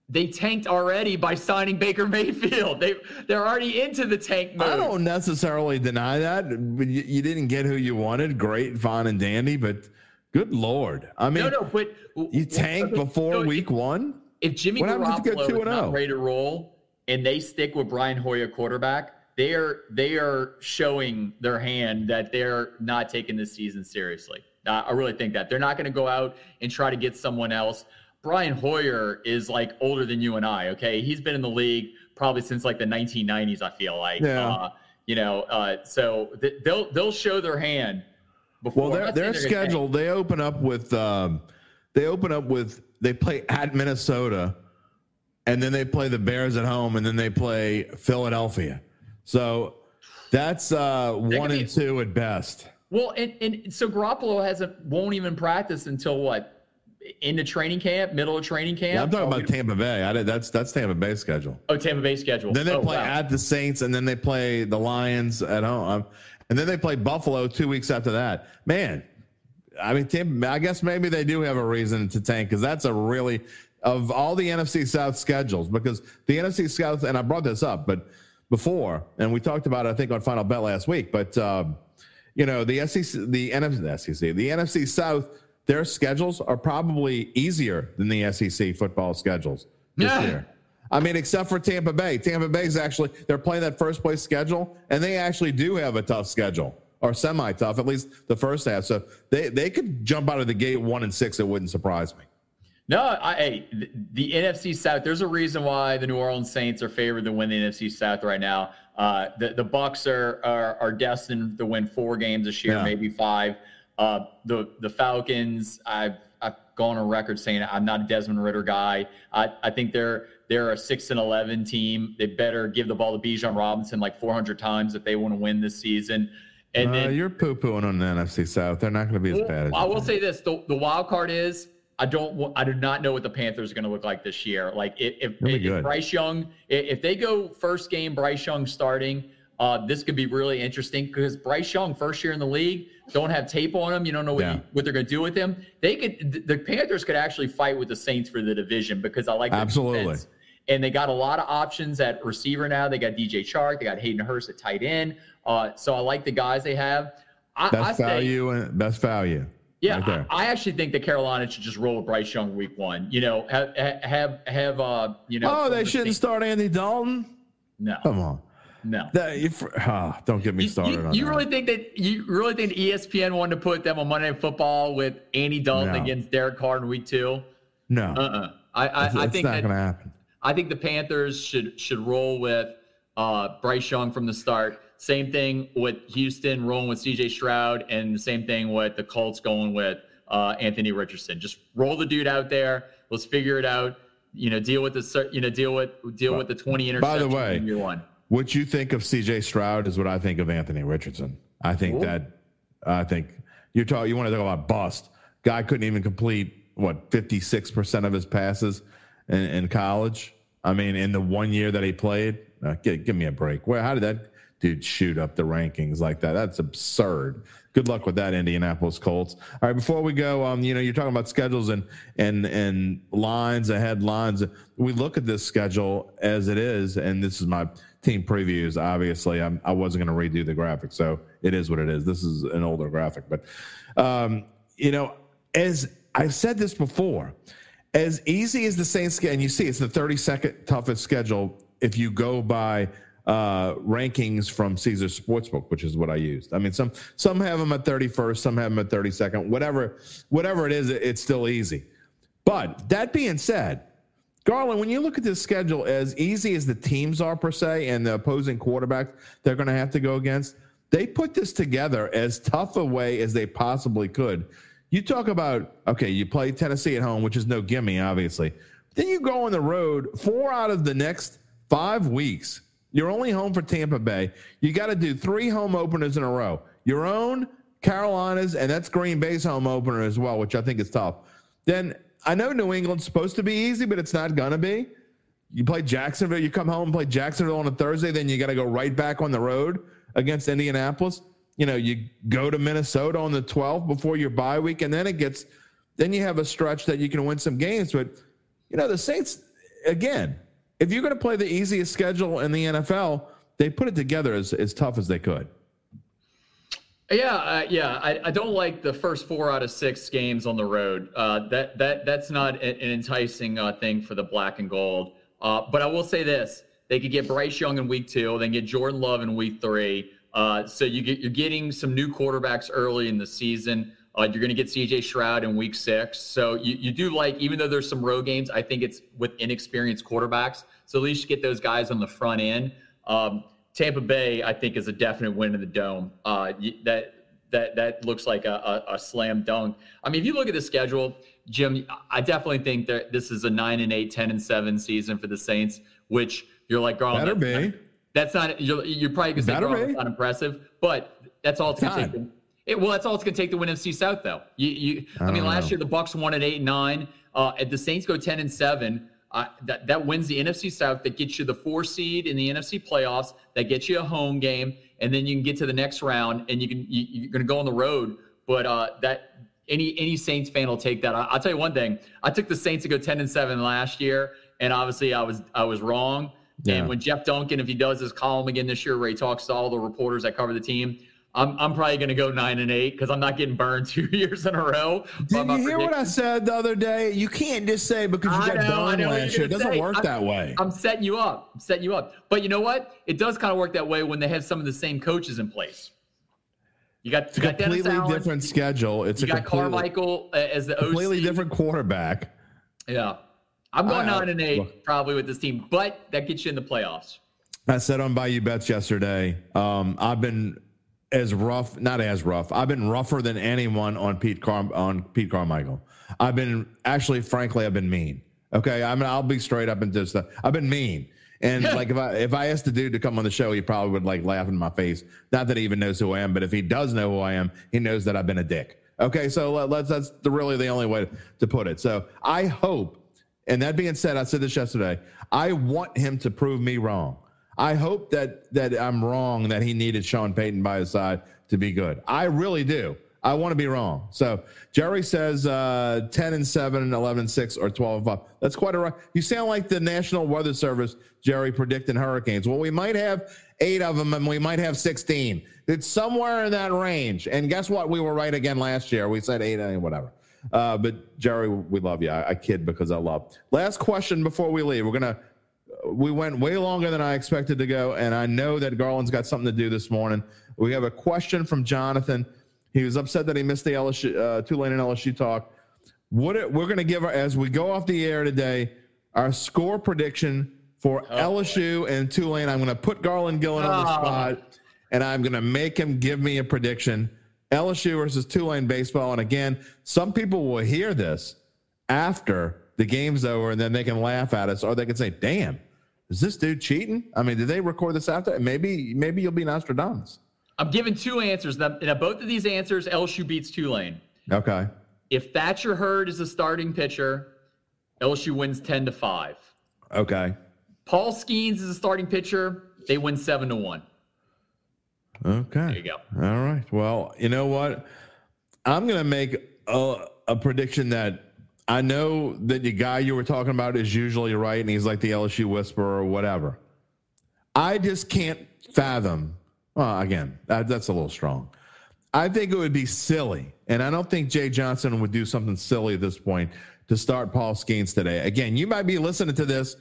they tanked already by signing Baker Mayfield. They they're already into the tank mode. I don't necessarily deny that. But you, you didn't get who you wanted. Great, fine, and dandy. But good lord, I mean, no, no, but you tank okay, before if- week one. If Jimmy What happens if you go Garoppolo is not oh? ready to roll and they stick with Brian Hoyer quarterback, they are they are showing their hand that they're not taking this season seriously. I really think that they're not going to go out and try to get someone else. Brian Hoyer is like older than you and I. Okay, he's been in the league probably since like the 1990s. I feel like, Yeah. uh, you know, uh, so th- they'll they'll show their hand. Before Well, their I'm not their saying they're gonna schedule. They open up with. Um, they open up with. They play at Minnesota, and then they play the Bears at home, and then they play Philadelphia. So that's uh, one and two at best. Well, and, and so Garoppolo hasn't won't even practice until what into training camp, middle of training camp. Yeah, I'm talking Oh, about Tampa Bay. I did, that's that's Tampa Bay schedule. Oh, Tampa Bay schedule. Then they oh, play wow. at the Saints, and then they play the Lions at home, Um, and then they play Buffalo two weeks after that. Man, I mean, Tampa, I guess maybe they do have a reason to tank because that's a really of all the NFC South schedules because the NFC South, and I brought this up, but before, and we talked about it, I think on Final Bet last week, but um, you know the SEC, the NFC, the SEC, the NFC South, their schedules are probably easier than the SEC football schedules this Yeah. year. I mean, except for Tampa Bay. Tampa Bay's actually they're playing that first place schedule, and they actually do have a tough schedule or semi tough, at least the first half. So they they could jump out of the gate one and six. It wouldn't surprise me. No, I, hey, the, the NFC South. There's a reason why the New Orleans Saints are favored to win the NFC South right now. Uh, the the Bucks are, are are destined to win four games this year, Yeah. maybe five. Uh, the the Falcons. I've I've gone on record saying I'm not a Desmond Ridder guy. I, I think they're they're a six and eleven team. They better give the ball to Bijan Robinson like 400 times if they want to win this season. And Uh, then you're poo pooing on the NFC South. They're not going to be as bad. As I will say this: the, the wild card is I don't I do not know what the Panthers are going to look like this year. Like if if, if. Bryce Young, if, they go first game Bryce Young starting, uh, this could be really interesting because Bryce Young first year in the league, don't have tape on him. You don't know what, Yeah. you- what they're going to do with him. They could the- the Panthers could actually fight with the Saints for the division because I like Absolutely. defense. And they got a lot of options at receiver now. They got DJ Chark, they got Hayden Hurst at tight end. Uh, so I like the guys they have. I, I best say, value and best value. Yeah, right. I, I actually think that Carolina should just roll with Bryce Young week one. You know, have have have uh, you know. oh, they shouldn't start Andy Dalton. No, Come on. no. That, you, fr- ah, don't get me started you- on you that. really think that you really think ESPN wanted to put them on Monday Night Football with Andy Dalton No. against Derek Carr in week two? no, Uh, uh I I, it's, I think not going to happen. I think the Panthers should should roll with uh, Bryce Young from the start. Same thing with Houston rolling with C.J. Stroud, and the same thing with the Colts going with uh, Anthony Richardson. Just roll the dude out there. Let's figure it out. You know, deal with the you know deal with deal with the twenty interceptions. By the way, in year one. What you think of C.J. Stroud is what I think of Anthony Richardson. I think that I think you're talking. You want to talk about bust? Guy couldn't even complete what 56 percent of his passes in, in college. I mean, in the one year that he played, uh, give, give me a break. Where how did that dude shoot up the rankings like that? That's absurd. Good luck with that, Indianapolis Colts. All right, before we go, um, you know, you're talking about schedules and and and lines ahead lines. We look at this schedule as it is, and this is my team previews. Obviously, I'm, I wasn't going to redo the graphic, so it is what it is. This is an older graphic, but um, you know, as I've said this before, as easy as the Saints get, and you see it's the 32nd toughest schedule if you go by uh, rankings from Caesar Sportsbook, which is what I used. I mean, some some have them at 31st, some have them at 32nd. Whatever, whatever it is, it- it's still easy. But that being said, Garland, when you look at this schedule, as easy as the teams are per se, and the opposing quarterbacks they're going to have to go against, they put this together as tough a way as they possibly could. You talk about okay, you play Tennessee at home, which is no gimme, obviously. Then you go on the road four out of the next five weeks. You're only home for Tampa Bay. You got to do three home openers in a row. Your own, Carolina's, and that's Green Bay's home opener as well, which I think is tough. Then I know New England's supposed to be easy, but it's not gonna be. You play Jacksonville, you come home and play Jacksonville on a Thursday, then you got to go right back on the road against Indianapolis. You know, you go to Minnesota on the 12th before your bye week, and then it gets, then you have a stretch that you can win some games. But, you know, the Saints, again, if you're going to play the easiest schedule in the NFL, they put it together as, as tough as they could. Yeah, uh, yeah. I, I don't like the first four out of six games on the road. Uh, that that that's not an enticing uh, thing for the black and gold. Uh, but I will say this: they could get Bryce Young in week two, then get Jordan Love in week three. Uh, so you get you're getting some new quarterbacks early in the season. Uh, you're going to get C.J. Stroud in week six. So you, you do like, even though there's some road games, I think it's with inexperienced quarterbacks. So at least get those guys on the front end. Um, Tampa Bay, I think, is a definite win in the dome. Uh, that that that looks like a, a, a slam dunk. I mean, if you look at the schedule, Jim, I definitely think that this is a nine and eight, 10 and seven season for the Saints, which you're like, Garland, Better that's be. not- That's not. You're, you're probably gonna say, Garland, that's not impressive, but that's all it's gonna It's take. it, well, that's all it's gonna take to win NFC South, though. You, you. I, mean, last know. year the Bucks won at eight and nine. Uh, the Saints go ten and seven. Uh, that that wins the NFC South. That gets you the four seed in the NFC playoffs. That gets you a home game, and then you can get to the next round, and you can you, you're going to go on the road. But uh, that any any Saints fan will take that. I, I'll tell you one thing. I took the Saints to go ten and seven last year, and obviously I was I was wrong. Yeah. And when Jeff Duncan, if he does his column again this year, where he talks to all the reporters that cover the team. I'm, I'm probably going to go nine and eight because I'm not getting burned two years in a row. Did you hear what I said the other day? You can't just say because you I got know, I know last year. It doesn't say. work I'm- that way. I'm setting you up. I'm setting you up. But you know what? It does kind of work that way when they have some of the same coaches in place. You got, It's you a got completely Allen, different schedule. It's You a got Carmichael uh, as the OC. completely different quarterback. Yeah. I'm going I- I- nine and eight look. probably with this team, but that gets you in the playoffs. I said on Bayou Bets yesterday. Um, I've been as rough, not as rough. I've been rougher than anyone on Pete Car- on Pete Carmichael. I've been actually, frankly, I've been mean. Okay, I mean, I'll be straight up and just uh, I've been mean. And like if I if I asked the dude to come on the show, he probably would like laugh in my face. Not that he even knows who I am, but if he does know who I am, he knows that I've been a dick. Okay, so let, let's that's the, really the only way to put it. So I hope. And that being said, I said this yesterday. I want him to prove me wrong. I hope that that I'm wrong that he needed Sean Payton by his side to be good. I really do. I want to be wrong. So Jerry says uh, 10 and 7, and 11 and 6, or 12 and 5. That's quite a right. You sound like the National Weather Service, Jerry, predicting hurricanes. Well, we might have eight of them and we might have 16. It's somewhere in that range. And guess what? We were right again last year. We said eight and whatever. Uh, but Jerry, we love you. I, I kid because I love. Last question before we leave. We're gonna. We went way longer than I expected to go, and I know that Garland's got something to do this morning. We have a question from Jonathan. He was upset that he missed the LSU, uh, Tulane and LSU talk. What it- we're going to give our, as we go off the air today. our score prediction for LSU and Tulane. I'm going to put Garland Gillen on the Oh. spot, and I'm going to make him give me a prediction. LSU versus Tulane baseball. And again, some people will hear this after the game's over, and then they can laugh at us, or they can say, "Damn, is this dude cheating?" I mean, did they record this after? Maybe, maybe you'll be Nostradamus. I'm giving two answers. Now, both of these answers, LSU beats Tulane. Okay. If Thatcher Hurd is the starting pitcher, LSU wins 10 to 5. Okay. Paul Skenes is the starting pitcher, they win 7 to 1. Okay. There you go. All right. Well, you know what? I'm going to make a, a prediction that I know that the guy you were talking about is usually right, and he's like the LSU whisperer or whatever. I just can't fathom. Well, again, that, that's a little strong. I think it would be silly, and I don't think Jay Johnson would do something silly at this point to start Paul Skenes today. Again, you might be listening to this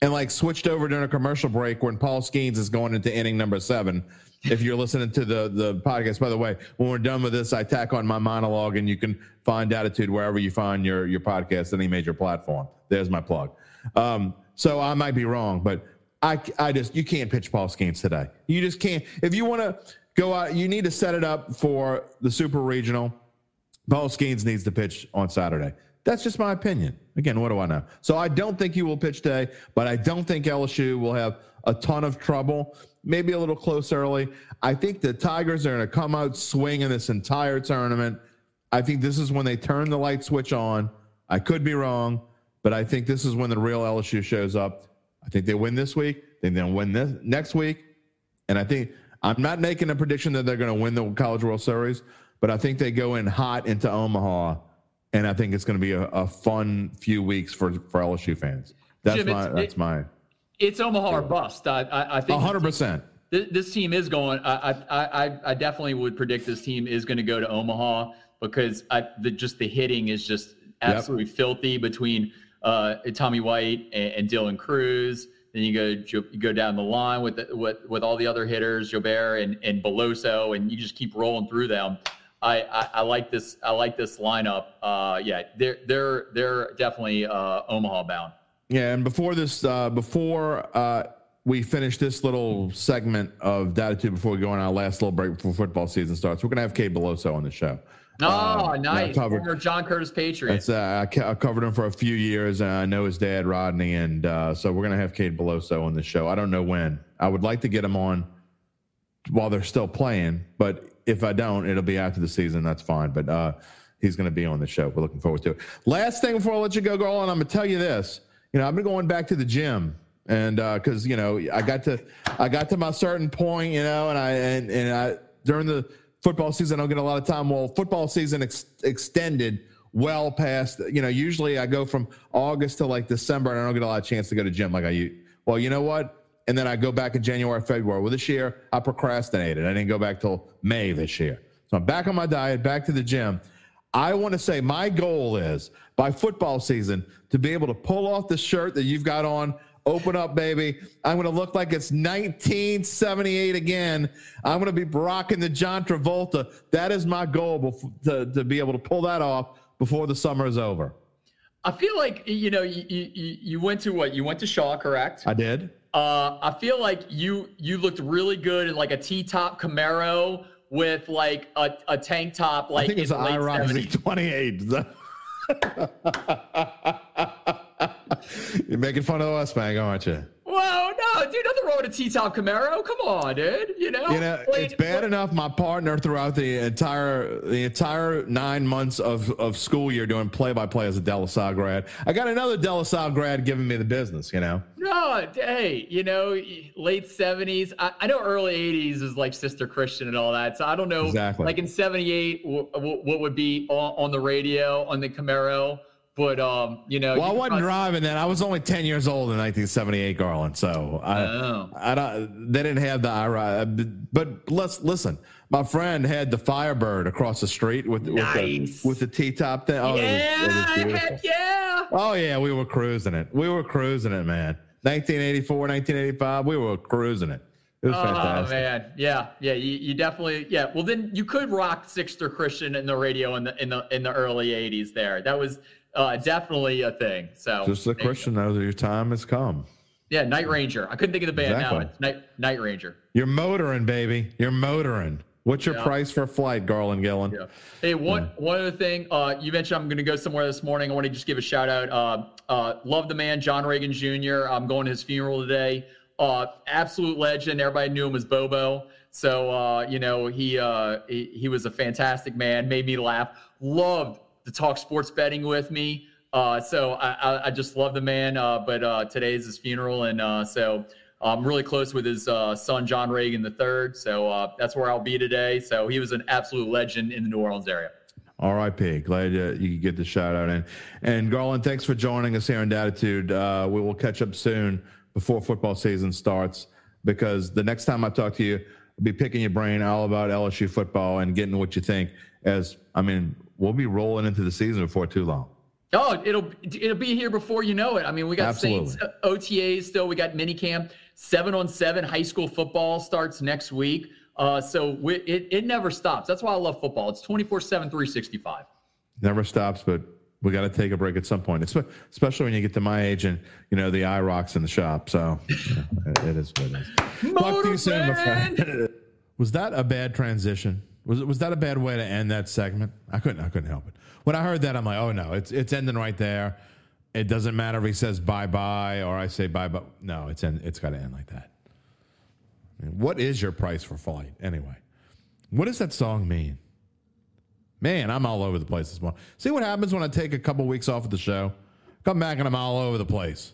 and like switched over during a commercial break when Paul Skenes is going into inning number seven. If you're listening to the the podcast, by the way, when we're done with this, I tack on my monologue, and you can find Dattitude wherever you find your your podcast, any major platform. There's my plug. Um, so I might be wrong, but I I just you can't pitch Paul Skenes today. You just can't. If you want to go out, you need to set it up for the Super Regional. Paul Skenes needs to pitch on Saturday. That's just my opinion. Again, what do I know? So I don't think he will pitch today, but I don't think LSU will have a ton of trouble. Maybe a little close early. I think the Tigers are going to come out swinging this entire tournament. I think this is when they turn the light switch on. I could be wrong, but I think this is when the real LSU shows up. I think they win this week. They then win this next week, and I think I'm not making a prediction that they're going to win the College World Series, but I think they go in hot into Omaha, and I think it's going to be a, a fun few weeks for for LSU fans. That's Jim, my that's it- my It's Omaha or bust. I, I, I think hundred percent. This, team is going. I, I, I, I definitely would predict this team is going to go to Omaha because I, the, just the hitting is just absolutely filthy between uh, Tommy White and, and Dylan Crews. Then you go you go down the line with the, with with all the other hitters, Jobert and and Beloso, and you just keep rolling through them. I, I, I like this. I like this lineup. Uh, yeah, they're they're they're definitely uh, Omaha bound. Yeah, and before this, uh, before uh, we finish this little segment of Dattitude, before we go on our last little break before football season starts, we're gonna have Cade Beloso on the show. Oh, Uh, nice. covered. Former John Curtis Patriot. Uh, I, covered him for a few years, and I know his dad Rodney, and uh, so we're gonna have Cade Beloso on the show. I don't know when. I would like to get him on while they're still playing, but if I don't, it'll be after the season. That's fine. But uh, he's gonna be on the show. We're looking forward to it. Last thing before I let you go, girl, and I'm gonna tell you this. You know, I've been going back to the gym, and uh, because you know, I got to I got to my certain point, you know, and I and and I during the football season, I don't get a lot of time. Well, football season ex- extended well past, you know, usually I go from August to like December and I don't get a lot of chance to go to gym like I. Well, you know what? And then I go back in January, February. Well, this year I procrastinated. I didn't go back till May this year. So I'm back on my diet, back to the gym. I want to say my goal is by football season to be able to pull off the shirt that you've got on, open up, baby. I'm going to look like it's 1978 again. I'm going to be rocking the John Travolta. That is my goal to, to be able to pull that off before the summer is over. I feel like you know you, you you went to what you went to Shaw, correct? I did. Uh, I feel like you you looked really good in like a T top Camaro with like a, a tank top, like I think it's in an the late Ironic 70s. 28. You're making fun of us, man, aren't you? Whoa, no, dude, nothing wrong with a T top Camaro. Come on, dude. You know, You know, it's bad enough my partner throughout the entire the entire nine months of, of school year doing play by play as a De La Salle grad. I got another De La Salle grad giving me the business, you know. No, hey, you know, late seventies. I, I know early eighties is like Sister Christian and all that. So I don't know, Exactly. like in seventy eight, w- w- what would be on, on the radio on the Camaro. But um, you know, Well, I wasn't could- driving then. I was only ten years old in 1978, Garland. So I, Oh. I don't. They didn't have the IRA. But let's listen. My friend had the Firebird across the street with Nice. with the, with the T top thing. Oh, it was- it was yeah, yeah. Oh yeah, we were cruising it. We were cruising it, man. 1984, 1985, we were cruising it. It was Oh fantastic. man, yeah, yeah. You, you definitely, yeah. Well, then you could rock Sister Christian in the radio in the in the in the early '80s. There, that was uh, definitely a thing. So Just a question Christian your time has come. Yeah, Night Ranger. I couldn't think of the band now. It's Night Night Ranger. You're motoring, baby. You're motoring. What's your Yeah. price for flight, Garland Gillen? Yeah. Hey, one one other thing. Uh, you mentioned I'm going to go somewhere this morning. I want to just give a shout out. Uh, uh, love the man, John Reagan Jr. I'm going to his funeral today. Uh, absolute legend. Everybody knew him as Bobo. So uh, you know he, uh, he he was a fantastic man. Made me laugh. Loved to talk sports betting with me. Uh, so I, I, I just love the man. Uh, but uh, today is his funeral, and uh, so I'm really close with his uh, son John Reagan III. So uh, that's where I'll be today. So he was an absolute legend in the New Orleans area. R.I.P. Glad you could get the shout out in. And Garland, thanks for joining us here in Dattitude. We will catch up soon before football season starts because the next time I talk to you, I'll be picking your brain all about LSU football and getting what you think. As I mean, we'll be rolling into the season before too long. Oh, it'll it'll be here before you know it. I mean, we got Absolutely. Saints uh, OTAs still. We got minicamp. Seven on seven high school football starts next week. Uh, so we, it it never stops. That's why I love football. It's 24 7 365. Never stops, but we got to take a break at some point, Espe- especially when you get to my age and you know the eye rocks in the shop. So it- it is what it is. Talk to you soon, my friend. Was that a bad transition? Was was that a bad way to end that segment? I couldn't I couldn't help it. When I heard that, I'm like, oh no, it's it's ending right there. It doesn't matter if he says bye bye or I say bye bye. No, it's end, it's got to end like that. What is your price for flight anyway? What does that song mean? Man, I'm all over the place this morning. See what happens when I take a couple weeks off of the show? Come back and I'm all over the place.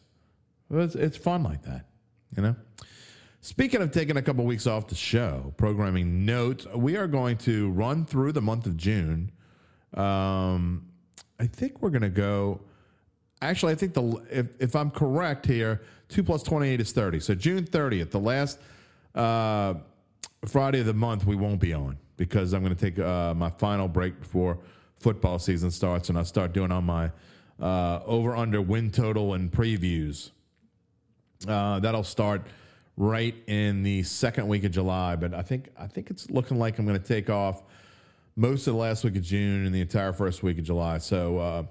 It's, it's fun like that, you know? Speaking of taking a couple weeks off the show, programming note, we are going to run through the month of June. Um, I think we're going to go. Actually, I think the if, if I'm correct here, two plus 28 is 30. So June 30th, the last uh, Friday of the month, we won't be on because I'm going to take uh, my final break before football season starts, and I'll start doing on my uh, over under win total and previews. Uh, that'll start right in the second week of July, but I think I think it's looking like I'm going to take off most of the last week of June and the entire first week of July. So uh,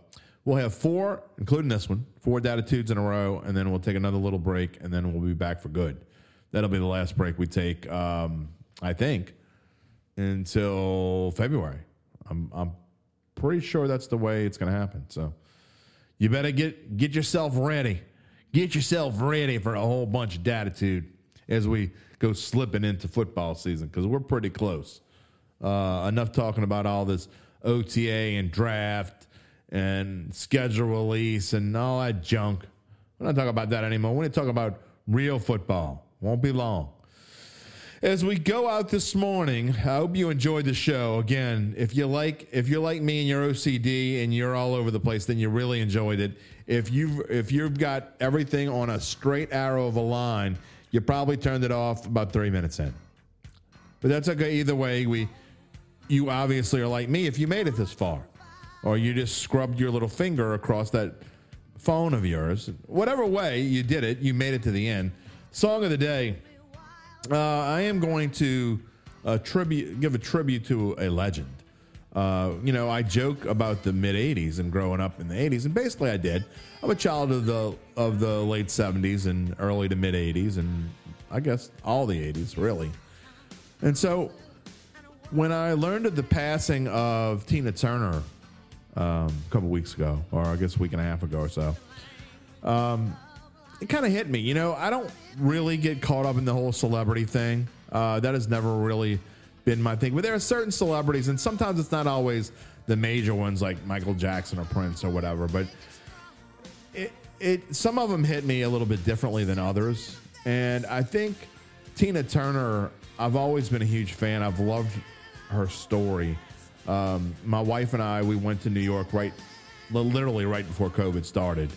we'll have four, including this one, four Dattitudes in a row, and then we'll take another little break, and then we'll be back for good. That'll be the last break we take, um, I think, until February. I'm, I'm pretty sure that's the way it's going to happen. So you better get get yourself ready. Get yourself ready for a whole bunch of Dattitude as we go slipping into football season because we're pretty close. Uh, enough talking about all this OTA and draft and schedule release and all that junk. We're not talking about that anymore. We're going to talk about real football. Won't be long. As we go out this morning, I hope you enjoyed the show. Again, if you like if you're like me and you're OCD and you're all over the place, then you really enjoyed it. If you've if you've got everything on a straight arrow of a line, you probably turned it off about three minutes in. But that's okay. Either way, we you obviously are like me if you made it this far, or you just scrubbed your little finger across that phone of yours. Whatever way you did it, you made it to the end. Song of the day. Uh, I am going to uh, tribute, give a tribute to a legend. Uh, you know, I joke about the mid '80s and growing up in the '80s, and basically, I did. I'm a child of the of the late '70s and early to mid '80s, and I guess all the '80s, really. And so, when I learned of the passing of Tina Turner um, a couple weeks ago, or I guess a week and a half ago or so, it kind of hit me. You know, I don't really get caught up in the whole celebrity thing. Uh, that has never really been my thing. But there are certain celebrities, and sometimes it's not always the major ones like Michael Jackson or Prince or whatever. But it, it some of them hit me a little bit differently than others. And I think Tina Turner, I've always been a huge fan. I've loved her story. Um, my wife and I, we went to New York right, literally right before COVID started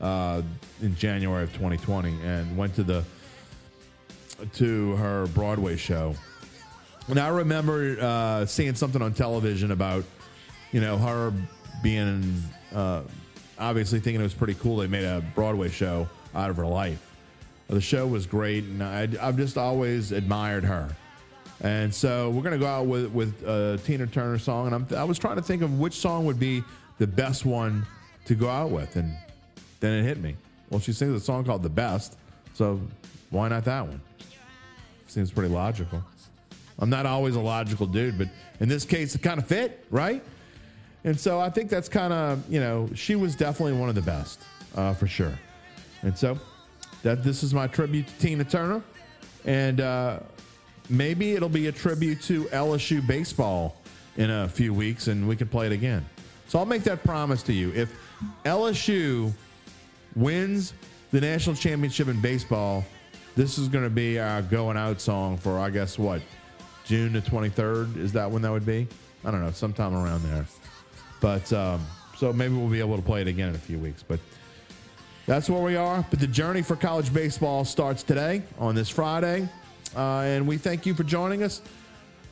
uh, in January of 2020, and went to the to her Broadway show. And I remember uh, seeing something on television about, you know, her being uh, obviously thinking it was pretty cool. They made a Broadway show out of her life. The show was great, and I, I've just always admired her. And so we're gonna go out with with a Tina Turner song, and I'm, I was trying to think of which song would be the best one to go out with. And then it hit me. Well, she sings a song called The Best. So why not that one? Seems pretty logical. I'm not always a logical dude, but in this case, it kind of fit, right? And so I think that's kind of, you know, she was definitely one of the best uh, for sure. And so that this is my tribute to Tina Turner. And uh, maybe it'll be a tribute to LSU baseball in a few weeks and we can play it again. So I'll make that promise to you. If LSU wins the national championship in baseball, this is going to be our going out song for, I guess, what, June the 23rd? Is that when that would be? I don't know, sometime around there. But um, so maybe we'll be able to play it again in a few weeks. But that's where we are. But the journey for college baseball starts today on this Friday. Uh, and we thank you for joining us.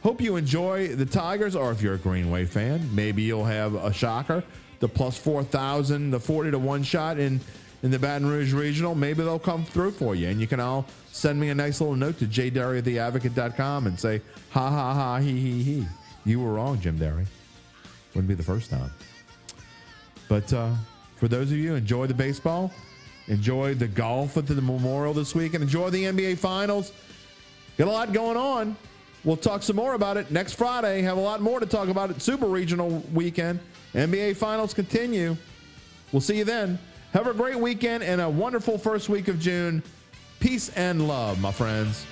Hope you enjoy the Tigers, or if you're a Green Wave fan, maybe you'll have a shocker. The plus 4,000, the 40 to 1 shot in, in the Baton Rouge Regional. Maybe they'll come through for you. And you can all send me a nice little note to jderry@theadvocate.com and say, ha ha ha, he he he. You were wrong, Jim Derry. Wouldn't be the first time. But uh, for those of you enjoy the baseball, enjoy the golf at the Memorial this week, and enjoy the NBA Finals. Got a lot going on. We'll talk some more about it next Friday. Have a lot more to talk about it. Super Regional weekend. NBA Finals continue. We'll see you then. Have a great weekend and a wonderful first week of June. Peace and love, my friends.